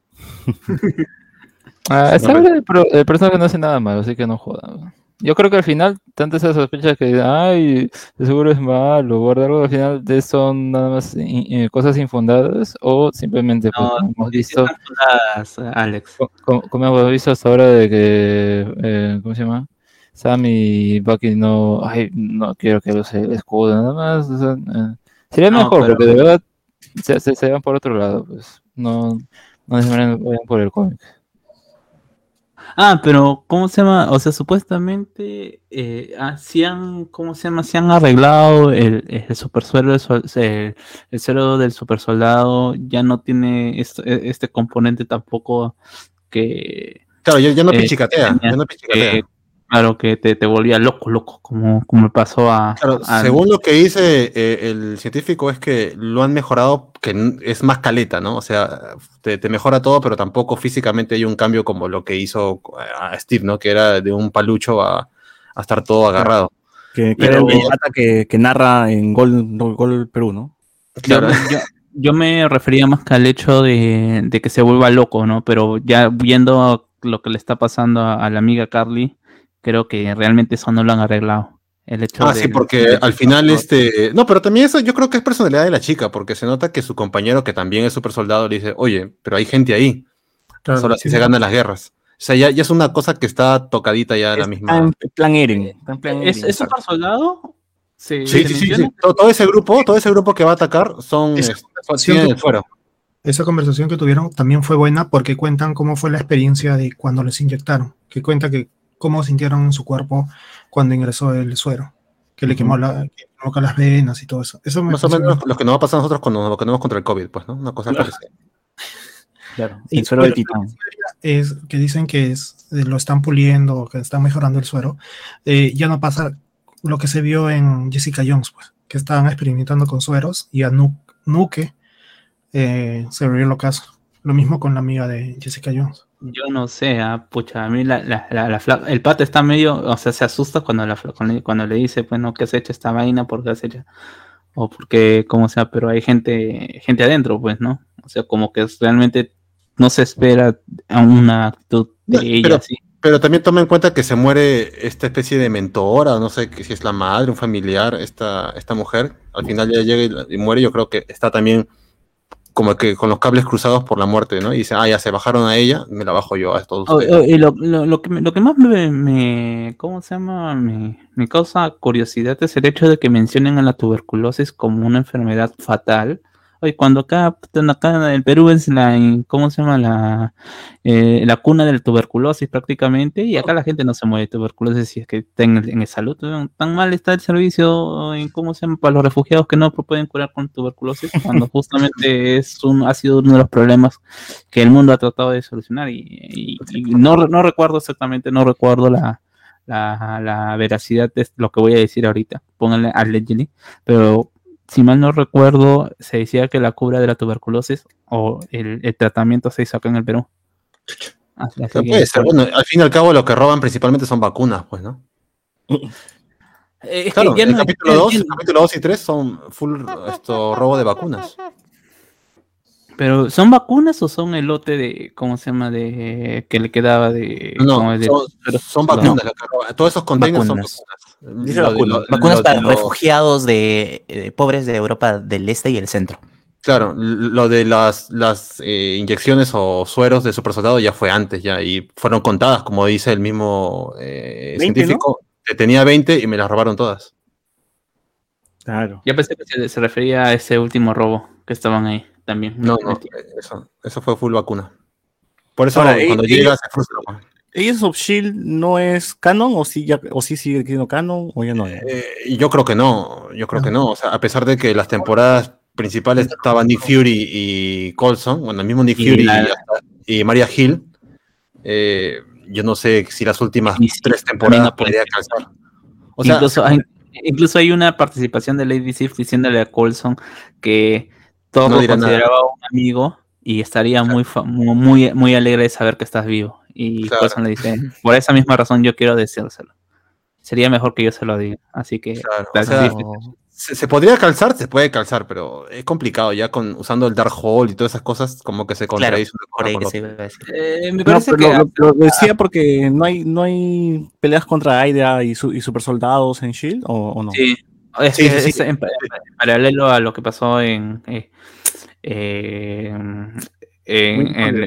ah, esa el, el personaje no hace nada malo, así que no joda. Yo creo que al final, tanto esas sospechas que, ay, seguro es malo, o algo, al final de son nada más eh, cosas infundadas, o simplemente, pues, como hemos visto, Alex. Como, hemos visto hasta ahora de que, eh, ¿cómo se llama? Sam y Bucky no, ay, no quiero que los escudo, nada más. Eh, sería mejor, porque de verdad se, se, van por otro lado, pues, no, no se vayan por el cómic. Ah, pero ¿cómo se llama? O sea, supuestamente eh, hacían, ¿cómo se llama? Se han arreglado el, el super suelo, el, el suelo del super soldado ya no tiene este, este componente tampoco que... Claro, ya, no eh, pichicatea, ya no pichicatea. Claro, que te, te, volvía loco, loco, como, como pasó a, Según lo que dice eh, el científico es que lo han mejorado, que es más caleta, ¿no? O sea, te, mejora todo, pero tampoco físicamente hay un cambio como lo que hizo eh, a Steve, ¿no? Que era de un palucho a, estar todo agarrado. Que, era el que, que, narra en Gol, Gol Perú, ¿no? Claro. Yo, me refería más que al hecho de, de, que se vuelva loco, ¿no? Pero ya viendo lo que le está pasando a la amiga Carly creo que realmente eso no lo han arreglado. El hecho ah, sí, porque al final este... No, pero también eso yo creo que es personalidad de la chica, porque se nota que su compañero, que también es super soldado, le dice, oye, pero hay gente ahí. Solo así se ganan las guerras. O sea, ya, ya, es una cosa que está tocadita ya la misma. En plan Eren. ¿Es, super soldado? Sí, sí, sí, Todo, ese grupo, todo ese grupo que va a atacar son, esa, esa conversación que tuvieron también fue buena porque cuentan cómo fue la experiencia de cuando les inyectaron. Que cuenta que cómo sintieron en su cuerpo cuando ingresó el suero, que le quemó, la, que las venas y todo eso. eso Más o menos lo que nos va a pasar a nosotros cuando nos vacunamos contra el COVID, pues, ¿no? Una cosa claro. Claro, el suero de titán. Es que dicen que es, eh, lo están puliendo, que están mejorando el suero. Eh, ya no pasa lo que se vio en Jessica Jones, pues, que estaban experimentando con sueros y a Nuke eh, se abrió el caso. Lo mismo con la amiga de Jessica Jones. Yo no sé, ah, pucha, a mí la, la, la, el pato está medio, o sea, se asusta cuando, la, cuando le dice, pues no, que has hecho esta vaina, porque has hecho, o porque, como sea, pero hay gente, gente adentro, pues, ¿no? O sea, como que realmente no se espera a una actitud de ella pero. Pero también toma en cuenta que se muere esta especie de mentora, no sé si es la madre, un familiar, esta, esta mujer, al final ya llega y, y muere, yo creo que está también como que con los cables cruzados por la muerte, ¿no? Y dice, ah, ya se bajaron a ella, me la bajo yo a todos oh, oh, y lo, lo, que, lo que más me, ¿cómo se llama? Me, me, causa curiosidad es el hecho de que mencionen a la tuberculosis como una enfermedad fatal Oye, cuando acá, acá en el Perú es la, ¿cómo se llama? La, eh, la cuna del tuberculosis prácticamente, y acá la gente no se muere de tuberculosis si es que está en, el salud. Tan mal está el servicio, en, ¿cómo se llama? Para los refugiados que no pueden curar con tuberculosis, cuando [laughs] justamente es un, ha sido uno de los problemas que el mundo ha tratado de solucionar. Y, no, no recuerdo exactamente, no recuerdo la, la, la, veracidad de lo que voy a decir ahorita. Pónganle allegedly, pero si mal no recuerdo, se decía que la cura de la tuberculosis o el, tratamiento se hizo acá en el Perú. puede ser. Bueno, al fin y al cabo lo que roban principalmente son vacunas, pues, ¿no? Eh, claro, el, capítulo 2, el capítulo 2 y 3 son full esto, robo de vacunas. Pero ¿son vacunas o son el lote de, ¿cómo se llama? de que le quedaba de... No, son, vacunas. Todos esos containers son vacunas. Dice vacunas. para refugiados de, pobres de Europa del Este y el Centro. Claro, lo de las, las eh, inyecciones o sueros de supersoldado ya fue antes ya y fueron contadas, como dice el mismo eh, científico. Que tenía 20 y me las robaron todas. Claro. Ya pensé que se, refería a ese último robo que estaban ahí también. No, no, eso, eso fue full vacuna. Por eso cuando llega se frustra. ¿Agents of Shield no es canon o sí, ya, o sí sigue siendo canon o ya no? Eh, yo creo que no, yo creo que no. O sea, a pesar de que las temporadas principales estaban Nick Fury y Colson, bueno, el mismo Nick Fury y, Maria Hill, eh, yo no sé si las últimas tres temporadas podría alcanzar. O sea, incluso, hay, incluso hay una participación de Lady Sif diciéndole a Colson que todo lo consideraba un amigo y estaría muy, muy, muy alegre de saber que estás vivo. Y Colson le dice, por esa misma razón yo quiero decírselo. Sería mejor que yo se lo diga. Así que... se, podría calzar, se puede calzar, pero es complicado ya con usando el Dark Hole y todas esas cosas, como que se contradice. Eh, me parece que lo, decía porque no hay no hay peleas contra Hydra y, y super soldados en Shield o, no. Sí, es, En, paralelo a lo que pasó en, eh, eh, en,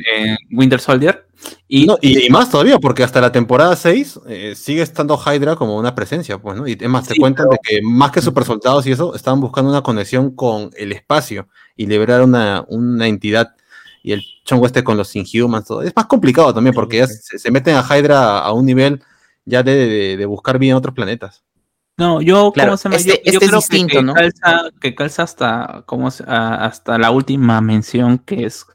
Winter Soldier. Y, y, más todavía, porque hasta la temporada 6 eh, sigue estando Hydra como una presencia, pues, ¿no? Y además te cuentan de que más que super soldados y eso, estaban buscando una conexión con el espacio y liberar una, una entidad y el chongo este con los Inhumans, todo. Es más complicado también porque ya se, meten a Hydra a un nivel ya de, buscar bien otros planetas. No, yo, claro, se este, yo, este creo que, ¿no? calza, que calza hasta, como, hasta la última mención que es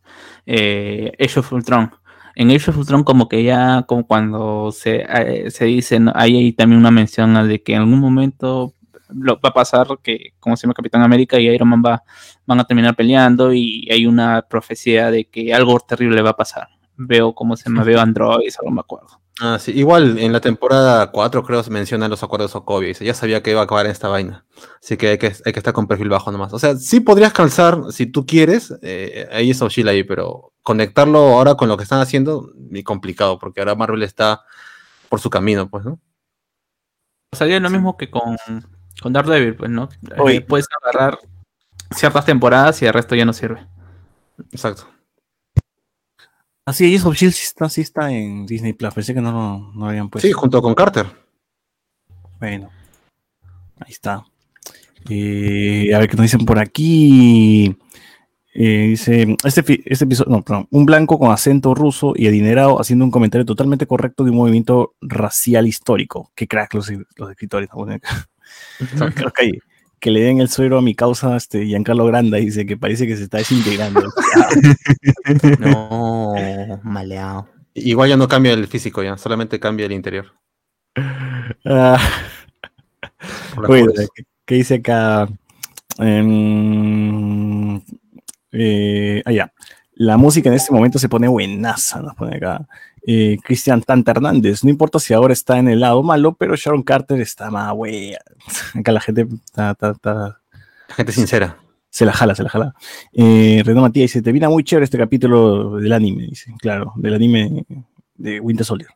eh, Age of Ultron. En Age of Ultron como que ya, como cuando se, eh, se dice, hay ahí también una mención de que en algún momento lo, va a pasar que, como se llama Capitán América y Iron Man va, van a terminar peleando y hay una profecía de que algo terrible va a pasar. Veo cómo se me veo Android, algo me acuerdo. Ah, sí, igual en la temporada 4 creo se mencionan los acuerdos Sokovia y ya sabía que iba a acabar en esta vaina. Así que hay que, hay que estar con perfil bajo nomás. O sea, sí podrías calzar si tú quieres, eh, ahí es Oshila ahí, pero conectarlo ahora con lo que están haciendo, muy complicado, porque ahora Marvel está por su camino, pues, ¿no? Sería lo mismo que con, con Daredevil, pues, ¿no? Hoy. Eh, puedes agarrar ciertas temporadas y el resto ya no sirve. Exacto. Así, Agents of Shield sí está, sí está en Disney Plus. Pensé que no lo habían puesto. Sí, junto con Carter. Bueno, ahí está. Eh, a ver qué nos dicen por aquí. Eh, dice, este, este episodio, no, perdón, un blanco con acento ruso y adinerado haciendo un comentario totalmente correcto de un movimiento racial histórico. Qué crack los, los escritores. Creo que, [laughs] que, le den el suero a mi causa este, Giancarlo Granda dice que parece que se está desintegrando. [laughs] no, [laughs] maleado. Igual ya no cambia el físico ya, solamente cambia el interior. Ah. ¿qué, dice acá? Um, eh, allá. Ah, la música en este momento se pone buenaza, nos pone acá. Eh, Cristian Tanta Hernández, no importa si ahora está en el lado malo, pero Sharon Carter está más wea. [laughs] Acá la gente está, gente sincera. Se la jala, se la jala. Eh, Renato Matías dice, te viene muy chévere este capítulo del anime, dice, claro, del anime de Winter Soldier.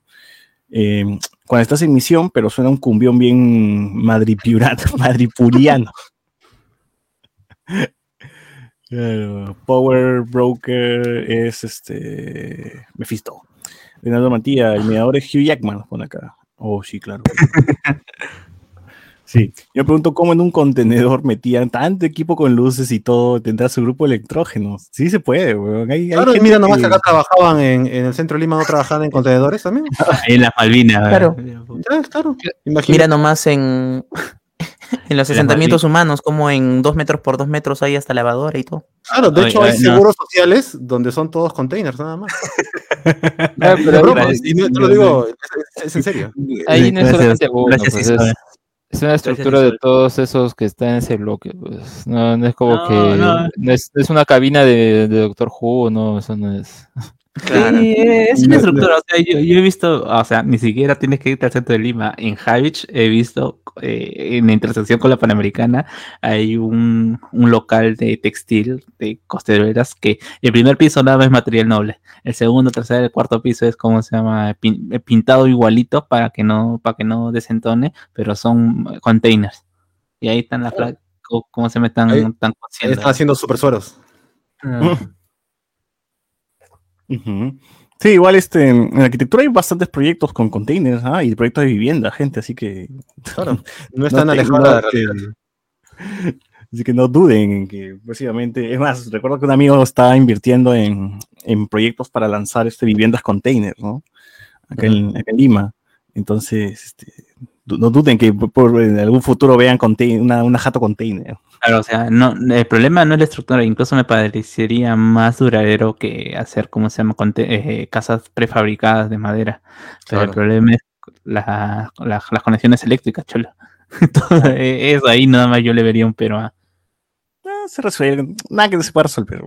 Eh, cuando estás en misión, pero suena un cumbión bien [laughs] madripuriano. [laughs] Power Broker es este Mephisto. Leonardo Matías, el mediador es Hugh Jackman, pone acá. Oh, sí, claro. [laughs] Sí, yo me pregunto cómo en un contenedor metían tanto equipo con luces y todo, tendrá su grupo electrógeno. Sí se puede, weón. claro, y mira, nomás acá trabajaban en, el centro de Lima, no trabajaban en contenedores también. [laughs] en las Malvinas. Claro. claro. Mira nomás en, en los asentamientos humanos, como en dos metros por dos metros hay hasta lavadora y todo. Claro, de hecho hay seguros sociales donde son todos containers, nada más. [laughs] no, pero, y no, te lo digo, es, en serio. Ahí no es solamente uno, pues es, una estructura de todos esos que están en ese bloque. Pues. No, no es como que. No. es, es, una cabina de, de Doctor Who, no, eso no es. Sí, es una estructura. O sea, yo, he visto, o sea, ni siquiera tienes que irte al centro de Lima. En Javich he visto eh, en la intersección con la Panamericana hay un, un, local de textil de costeras que el primer piso nada más es material noble. El segundo, tercer, el cuarto piso es como se llama eh, pintado igualito para que no para que no desentone, pero son containers. Y ahí están las placas, cómo se me están, están haciendo super sueros. [laughs] Sí, igual este, en arquitectura hay bastantes proyectos con containers ¿ah? y proyectos de vivienda, gente, así que. Claro, [laughs] no están no alejados [laughs] Así que no duden en que, básicamente, es más, recuerdo que un amigo estaba invirtiendo en, en proyectos para lanzar este, viviendas containers, ¿no? Acá, en, Lima. Entonces, este, no duden que por, en algún futuro vean una, una jato container. Claro, o sea, no, el problema no es la estructura, incluso me parecería más duradero que hacer, ¿cómo se llama?, eh, casas prefabricadas de madera. Pero el problema es las conexiones eléctricas, cholo. [laughs] E, eso ahí nada más yo le vería un pero a... Ah, se resuelve, nada que se pueda resolver.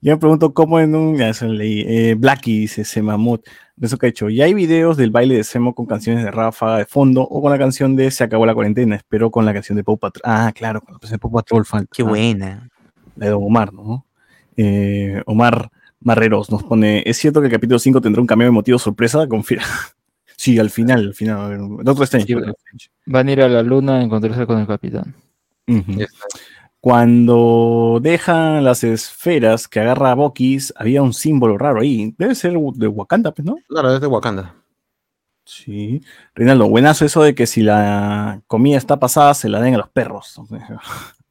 Yo me pregunto cómo en un... Ya leí, eh, Blacky dice, se mamut de eso que ha hecho. Y hay videos del baile de Semo con canciones de Rafa de fondo o con la canción de Se acabó la cuarentena. Espero con la canción de Pop Patrol. Ah, claro, con la canción de Pop Patrol falta. Qué buena. La de Omar, ¿no? Eh, Omar Marreros nos pone: ¿Es cierto que el capítulo 5 tendrá un cambio de motivo sorpresa? Confía. [laughs] sí, al final, al final. El otro está Van a ir a la luna a encontrarse con el capitán. Cuando dejan las esferas que agarra a Bokis, había un símbolo raro ahí. Debe ser de Wakanda, pues, ¿no? Claro, es de Wakanda. Sí. Reinaldo, buenazo eso de que si la comida está pasada, se la den a los perros. [laughs]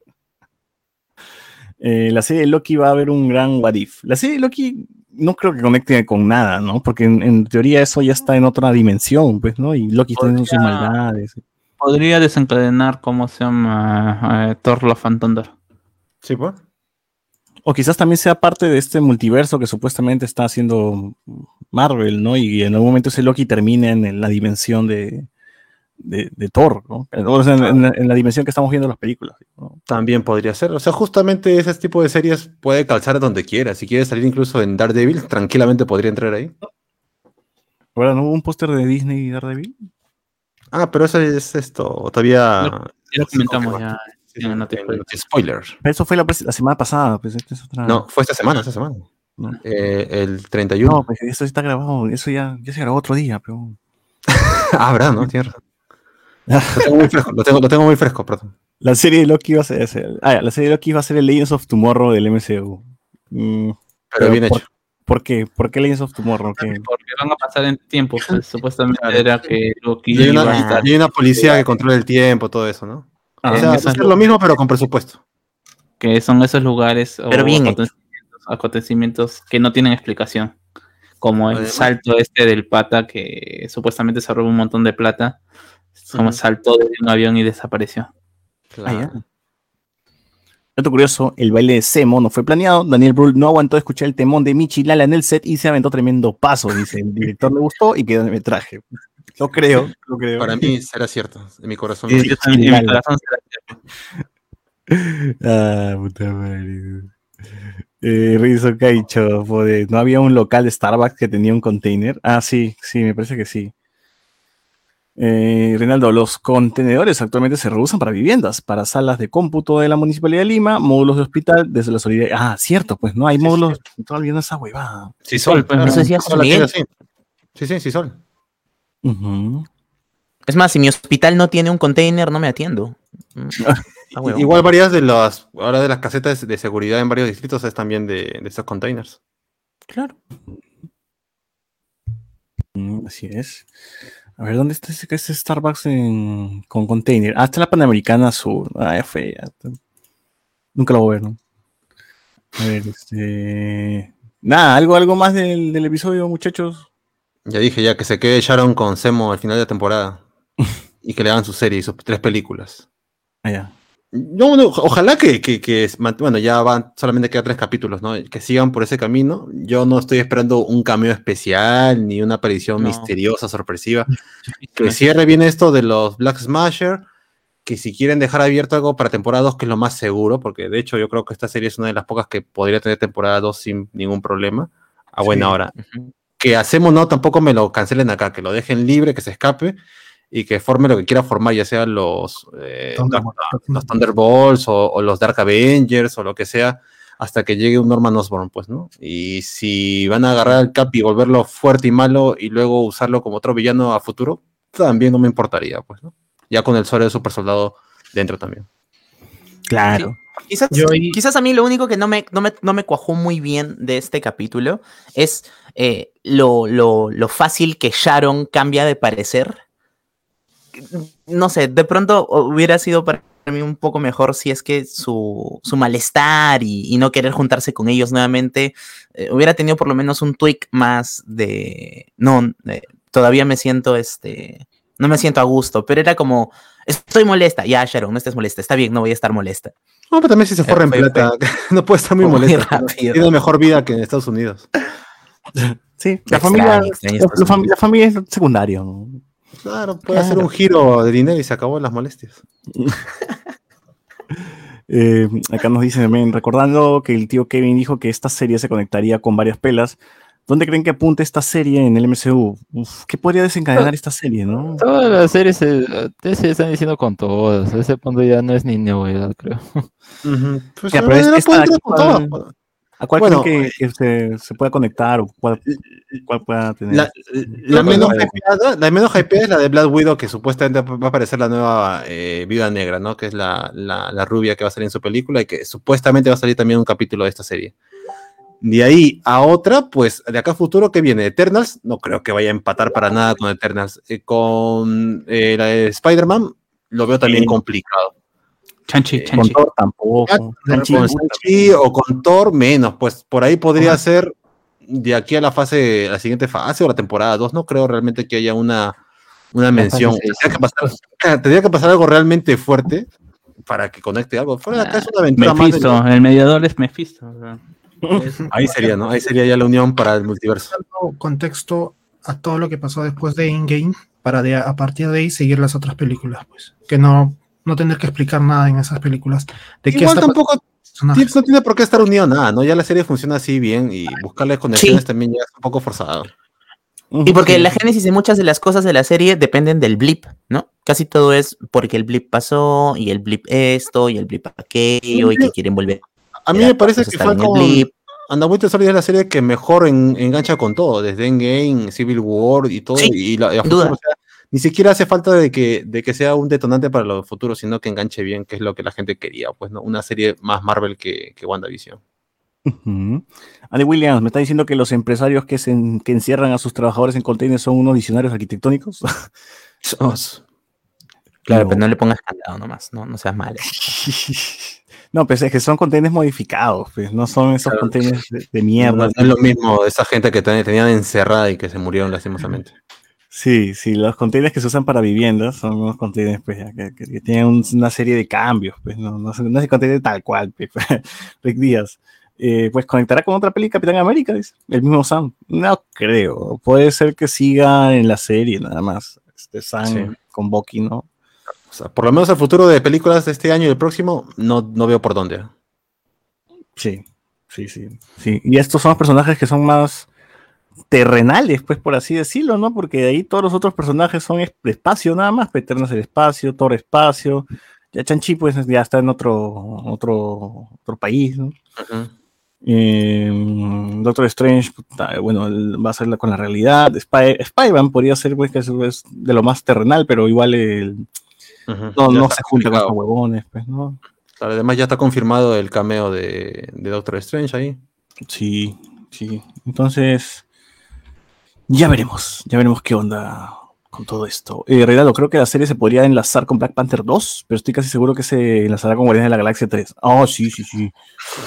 Eh, la serie de Loki va a haber un gran what if. La serie de Loki no creo que conecte con nada, ¿no? Porque en, teoría eso ya está en otra dimensión, pues, ¿no? Y Loki está en sus maldades. Podría desencadenar, ¿cómo se llama? Eh, Thor Love and Thunder. Sí, pues. O quizás también sea parte de este multiverso que supuestamente está haciendo Marvel, ¿no? Y en algún momento ese Loki termine en la dimensión de, de, Thor, ¿no? O sea, en, la dimensión que estamos viendo en las películas. También podría ser. O sea, justamente ese tipo de series puede calzar donde quiera. Si quiere salir incluso en Daredevil, tranquilamente podría entrar ahí. Ahora, ¿no hubo un póster de Disney y Daredevil? Ah, pero eso es esto. Todavía. ya lo comentamos ya. spoiler. Eso fue la, semana pasada. Pues, no, fue esta semana, esta semana. Eh, el 31. No, pues eso está grabado. Eso ya, ya se grabó otro día, pero. ah, [laughs] ¿verdad? ¿no? Tierra. [laughs] Lo tengo muy fresco, lo tengo, muy fresco, perdón. La serie de Loki va a ser, ah, la serie de Loki va a ser el Legends of Tomorrow del MCU. Mm, pero, bien hecho. ¿Por qué? ¿Por qué Legends of Tomorrow? Porque van a pasar en tiempo. Pues, supuestamente era que Loki. Y hay, una, hay una policía que controla el tiempo, todo eso, ¿no? Ah, o sea, es lo mismo, pero con presupuesto. Que son esos lugares pero bien acontecimientos, acontecimientos que no tienen explicación. Como el salto este del pata que supuestamente se roba un montón de plata como saltó de un avión y desapareció. Claro. Dato curioso, el baile de Semo no fue planeado. Daniel Brühl no aguantó escuchar el temón de Michi Lala en el set y se aventó tremendo paso. Dice, el director le gustó y quedó en el metraje. Lo creo, lo creo. Para mí será cierto. En mi corazón. Sí, en mi corazón será cierto. Ah, puta madre. Eh, Rizzo Caicho, ¿no había un local de Starbucks que tenía un container? Ah, sí, sí, me parece que sí. Eh, Reinaldo, los contenedores actualmente se reusan para viviendas, para salas de cómputo de la Municipalidad de Lima, módulos de hospital, desde la solidaridad. Ah, cierto, pues no hay módulos. Sí, Estoy olvidando esa huevada. Sí, sol, pues, Eso decía Sí, sí, sí, sol. Es más, si mi hospital no tiene un container, no me atiendo. Mm. [laughs] Igual varias de las, ahora de las casetas de seguridad en varios distritos es también de, de estos containers. Claro. Mm, así es. A ver, ¿dónde está ese, Starbucks con container? Ah, está la Panamericana Sur. Ah, ya fue. Nunca lo voy a ver, ¿no? A ver, este. Nada, algo, algo más del, episodio, muchachos. Ya dije, ya que se quede Sharon con Semo al final de la temporada. [laughs] y que le hagan su serie y sus tres películas. Ah, ya. No, ojalá que, que, bueno, ya van, solamente quedan tres capítulos, ¿no? Que sigan por ese camino. Yo no estoy esperando un cameo especial ni una aparición misteriosa, sorpresiva. Que cierre bien esto de los Black Smasher. Que si quieren dejar abierto algo para temporada 2, que es lo más seguro, porque de hecho yo creo que esta serie es una de las pocas que podría tener temporada 2 sin ningún problema. A buena hora. Que hacemos, no, tampoco me lo cancelen acá, que lo dejen libre, que se escape y que forme lo que quiera formar, ya sea los, eh, los Thunderbolts o, los Dark Avengers o lo que sea, hasta que llegue un Norman Osborn, pues, ¿no? Y si van a agarrar al Cap y volverlo fuerte y malo y luego usarlo como otro villano a futuro, también no me importaría, pues, ¿no? Ya con el suelo de super soldado dentro también. Claro. Quizás, quizás, a mí lo único que no me, no me, cuajó muy bien de este capítulo es eh, lo, lo, lo, fácil que Sharon cambia de parecer no sé, de pronto hubiera sido para mí un poco mejor si es que su, malestar y, no querer juntarse con ellos nuevamente eh, hubiera tenido por lo menos un tweak más de, no, todavía me siento, este, no me siento a gusto, pero era como, estoy molesta, ya Sharon, no estés molesta, está bien, no voy a estar molesta. No, pero también si se forra en plata, [laughs] no puede estar muy molesta. [laughs] Tiene mejor vida que en Estados Unidos. Sí, la, familia, la, familia es secundario. Claro, puede hacer un giro de dinero y se acabó las molestias. [laughs] Eh, acá nos dicen recordando que el tío Kevin dijo que esta serie se conectaría con varias pelas. ¿Dónde creen que apunte esta serie en el MCU? ¿Qué podría desencadenar esta serie, no? Todas las series se, están diciendo con todas. Ese punto ya no es ni novedad, creo. pues, pero es, esta, ¿A cuál bueno, que, se, se, pueda conectar o cuál, pueda tener? La, la menos hypeada, la menos es la de Black Widow, que supuestamente va a aparecer la nueva eh, Viuda Negra, ¿no? Que es la, la, rubia que va a salir en su película y que supuestamente va a salir también un capítulo de esta serie. De ahí a otra, pues de acá a futuro, ¿qué viene? Eternals, no creo que vaya a empatar para nada con Eternals. Eh, con eh, la de Spider-Man, lo veo también complicado. Chanchi, Eh, Chanchi. Con Thor tampoco. Chanchi, con Shang-Chi o con Thor menos, pues por ahí podría ser de aquí a la fase, la siguiente fase o la temporada 2, no creo realmente que haya una, una mención. Tendría que, pasar, tendría que pasar algo realmente fuerte para que conecte algo. Fuera de acá es una aventura más. de- Mephisto, el mediador es Mephisto. o sea. [laughs] Ahí sería, ¿no? Ahí [laughs] sería ya la unión para el multiverso. contexto a todo lo que pasó después de Endgame para de, a partir de ahí seguir las otras películas, pues. Que no, no tener que explicar nada en esas películas. De qué Igual está tampoco no tiene por qué estar unido a nada, ¿no? Ya la serie funciona así bien y buscarle conexiones también ya es un poco forzado. Y porque la génesis de muchas de las cosas de la serie dependen del blip, ¿no? Casi todo es porque el blip pasó y el blip esto y el blip aquello y que quieren volver. A mí me parece cosas que fue en el con blip. Anda Winter Soldier es la serie que mejor en- engancha con todo, desde Endgame, Civil War y todo. Sí, y la, y duda. futuro, o sea, ni siquiera hace falta de que, de que sea un detonante para los futuros, sino que enganche bien, que es lo que la gente quería, pues, ¿no? Una serie más Marvel que, que WandaVision. Ujú. Andy Williams, ¿me está diciendo que los empresarios que, se en- que encierran a sus trabajadores en containers son unos visionarios arquitectónicos? [laughs] Claro, No. pero no le pongas candado nomás, no, no seas malo. [laughs] no, pues es que son containers modificados, pues, no son esos Claro. containers de, de No, mierda. no es lo mismo esa gente que ten- tenían encerrada y que se murieron lastimosamente. Sí, sí, los containers que se usan para viviendas son unos containers pues, que, que- que tienen un- una serie de cambios, pues no, no, es- no es el container tal cual, pues, [laughs] Rick Díaz. Eh, pues conectará con otra peli Capitán América, dice, el mismo Sam. No creo, puede ser que siga en la serie nada más. Este Sam Sí. con Bucky, ¿no? O sea, por lo menos el futuro de películas de este año y el próximo, no, no veo por dónde. Sí, sí, sí, sí. Y estos son los personajes que son más terrenales, pues por así decirlo, ¿no? Porque de ahí todos los otros personajes son espacio nada más, Peterno es el espacio, Thor espacio, ya Chanchi pues ya está en otro, otro, otro país, ¿no? Eh, Doctor Strange, puta, bueno, va a ser la- con la realidad. Spy- Spider-Man podría ser pues, que es, es de lo más terrenal, pero igual el- no, no se junta con esos huevones, pues, ¿no? Claro, además ya está confirmado el cameo de, de Doctor Strange ahí. Sí, sí. Entonces, ya veremos, ya veremos qué onda con todo esto. Eh, Reinaldo, creo que la serie se podría enlazar con Black Panther 2, pero estoy casi seguro que se enlazará con Guardianes de la Galaxia 3. Oh, sí, sí, sí.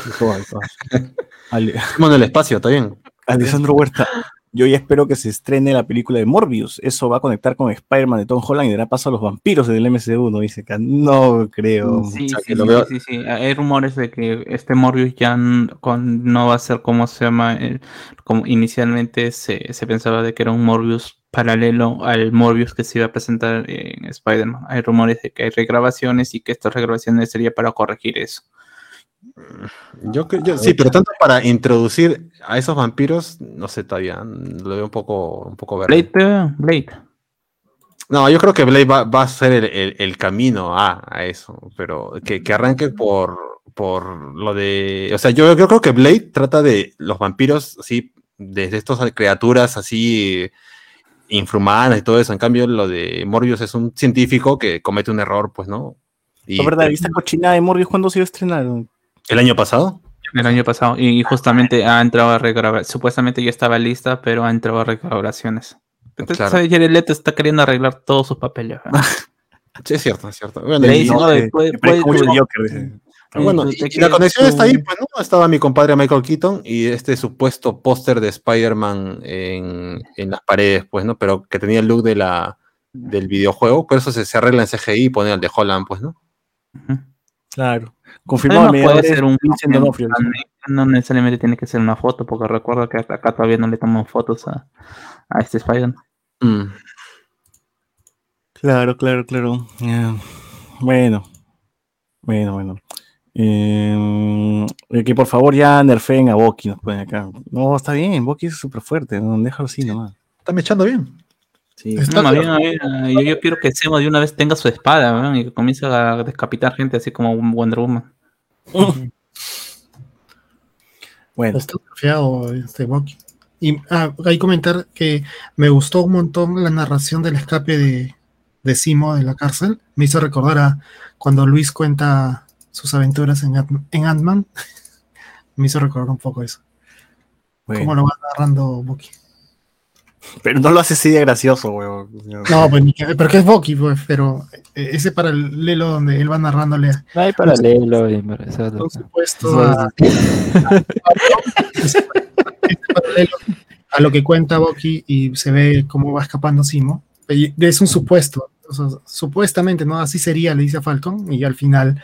[laughs] Estamos en el espacio, está bien. Alessandro Huerta, yo ya espero que se estrene la película de Morbius. Eso va a conectar con Spider-Man de Tom Holland y dará paso a los vampiros del MCU, ¿no? Dice acá. No creo. Sí, sea, sí, que sí, veo- sí, sí. Hay rumores de que este Morbius ya no va a ser como se llama, el- como inicialmente se, se pensaba de que era un Morbius paralelo al Morbius que se iba a presentar en Spider-Man. Hay rumores de que hay regrabaciones y que estas regrabaciones sería para corregir eso. Yo, yo- sí, pero tanto para introducir a esos vampiros, no sé todavía, lo veo un poco, un poco verde. Blade, Blade. No, yo creo que Blade va, va a ser el, el- el camino a, a eso, pero que, que arranque por, por lo de... O sea, yo, yo creo que Blade trata de los vampiros, así, desde estas criaturas así infrahumanas y todo eso. En cambio, lo de Morbius es un científico que comete un error, pues, ¿no? Y La verdad, ¿esta cochinada de Morbius cuándo se iba a estrenar? El año pasado. El año pasado. Y justamente ha entrado a regrabar. Supuestamente ya estaba lista, pero ha entrado a regrabaciones. Entonces, Claro. ¿sabes? Jared Leto está queriendo arreglar todos sus papeles. [laughs] Sí, es cierto, es cierto. Bueno, y- no, eh, puede- puede- parezco mucho puede- el Joker, dice. Bueno, y, la conexión está ahí, pues, ¿no? Estaba mi compadre Michael Keaton y este supuesto póster de Spider-Man en, en las paredes, pues, ¿no? Pero que tenía el look de la, del videojuego, por eso se, se arregla en CGI y pone al de Holland, pues, ¿no? Claro. Confirmado, el puede ser un Vincent D'Onofrio, dice. no necesariamente tiene que ser una foto, porque recuerdo que acá todavía no le toman fotos a, a este Spider-Man. Mm. Claro, claro, claro. Bueno, bueno, bueno. Eh, que por favor ya nerfeen a Boki, nos ponen acá. No, está bien, Boki es súper fuerte, no, déjalo así nomás. Está mechando bien. Sí. Está- No, más bien, eh, yo, yo quiero que Semo de una vez tenga su espada y que comience a descapitar gente así como un Wonder Woman. [laughs] Bueno, Está confiado este Bucky. Y ah, hay que comentar que me gustó un montón la narración del escape de, de Simo de la cárcel. Me hizo recordar a cuando Luis cuenta sus aventuras en, en Ant-Man. [laughs] me hizo recordar un poco eso. bueno. Cómo lo va narrando Bucky. Pero no lo hace así de gracioso, weón. No, pues, pero que es Bucky, pues, pero eh, ese paralelo donde él va narrándole. No hay paralelo, por supuesto. A, paralelo [laughs] a lo que cuenta Bucky y se ve cómo va escapando Simo. Es un supuesto, supuestamente, ¿no? Así sería, le dice a Falcon, y al final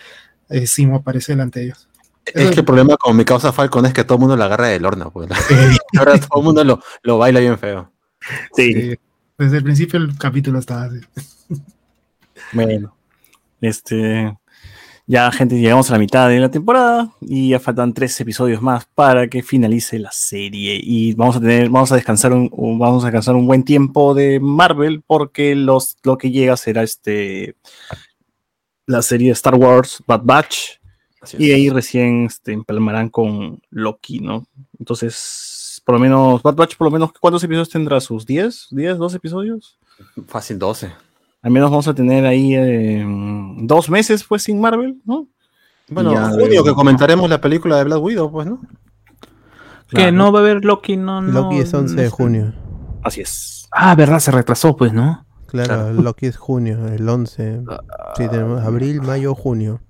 eh, Simo aparece delante de ellos. Es que el problema con mi causa Falcon es que todo el mundo la agarra del horno, pues. [laughs] Ahora todo el mundo lo, lo baila bien feo. Sí. Desde el principio el capítulo estaba así. Bueno, este. Ya, gente, llegamos a la mitad de la temporada y ya faltan tres episodios más para que finalice la serie. Y vamos a tener, vamos a descansar un, vamos a descansar un buen tiempo de Marvel porque los, lo que llega será este la serie Star Wars Bad Batch. Y ahí recién este, empalmarán con Loki, ¿no? Entonces, por lo menos, Bad Batch, por lo menos, ¿cuántos episodios tendrá? ¿Sus 10? ¿10, 12 episodios? Fácil 12. Al menos vamos a tener ahí eh, dos meses, pues, sin Marvel, ¿no? Bueno, en junio que comentaremos la película de Black Widow, pues, ¿no? Que no va a haber Loki, no, no. Loki es 11 de junio. Así es. Ah, verdad, se retrasó, pues, ¿no? Claro, Loki es junio, el 11. Sí, tenemos abril, mayo, junio.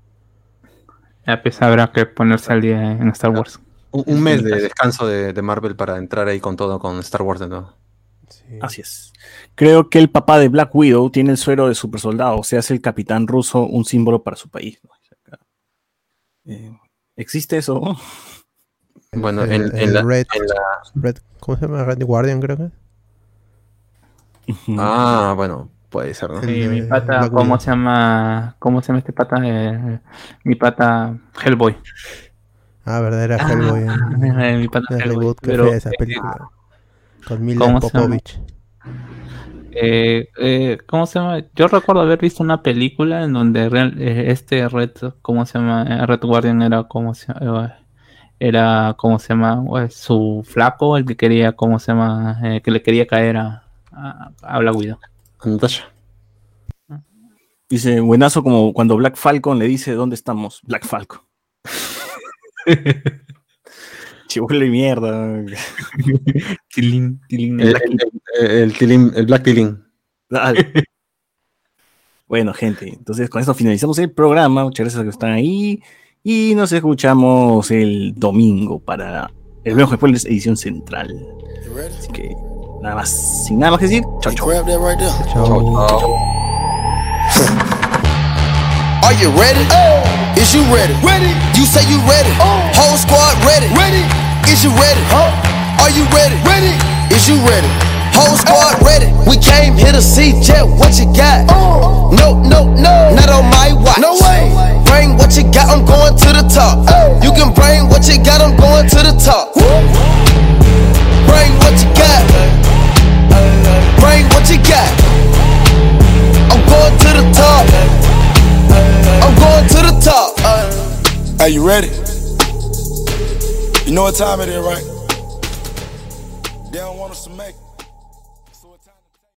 Ya pues habrá que ponerse al día en Star Wars. Un, mes de descanso de, Marvel para entrar ahí con todo, con Star Wars de nuevo. Así es. Creo que el papá de Black Widow tiene el suero de super soldado, o sea, es el capitán ruso, un símbolo para su país. Eh, ¿Existe eso? Bueno, en, la, Red, ¿cómo se llama? Red Guardian, creo que. Ah, bueno, puede ser, ¿no? Sí, mi pata, ¿cómo se llama? ¿Cómo se llama este pata? Eh, mi pata Hellboy. Ah, verdad, era ah, Hellboy. [laughs] Eh, mi pata Hellboy. pero, esa película. con Mila Popovich. Eh, eh, ¿Cómo se llama? Yo recuerdo haber visto una película en donde real, eh, este Red, ¿cómo se llama? Eh, Red Guardian era como se llama? Era, ¿cómo se llama? Su flaco, el que quería, ¿cómo se llama? que le quería caer a, a, Black Widow. Dice, buenazo como cuando Black Falcon le dice, ¿dónde estamos? Black Falcon. [laughs] Chihuahua mierda. [laughs] tilín, tilín, el, el, el, Black Tilín. [laughs] bueno, gente, entonces con eso finalizamos el programa. Muchas gracias a los que están ahí. Y nos escuchamos el domingo para el mejor spoilers edición central. Así que nada más, sin nada más que decir, chao, chao. Chao, Are you ready? Is you ready? Ready. You say you ready. Oh. Whole squad ready. Ready. Is you ready? Huh? Are you ready? Ready. Is you ready? Whole squad ready. We came here to see Jet. What you got? Oh. No, no, no. Not on my watch. No way. Bring what you got. I'm going to the top. Oh. You can bring what you got. I'm going to the top. Bring what you got. Bring what you got. I'm going to the top. Top. Are uh. you ready? You know what time it is, right?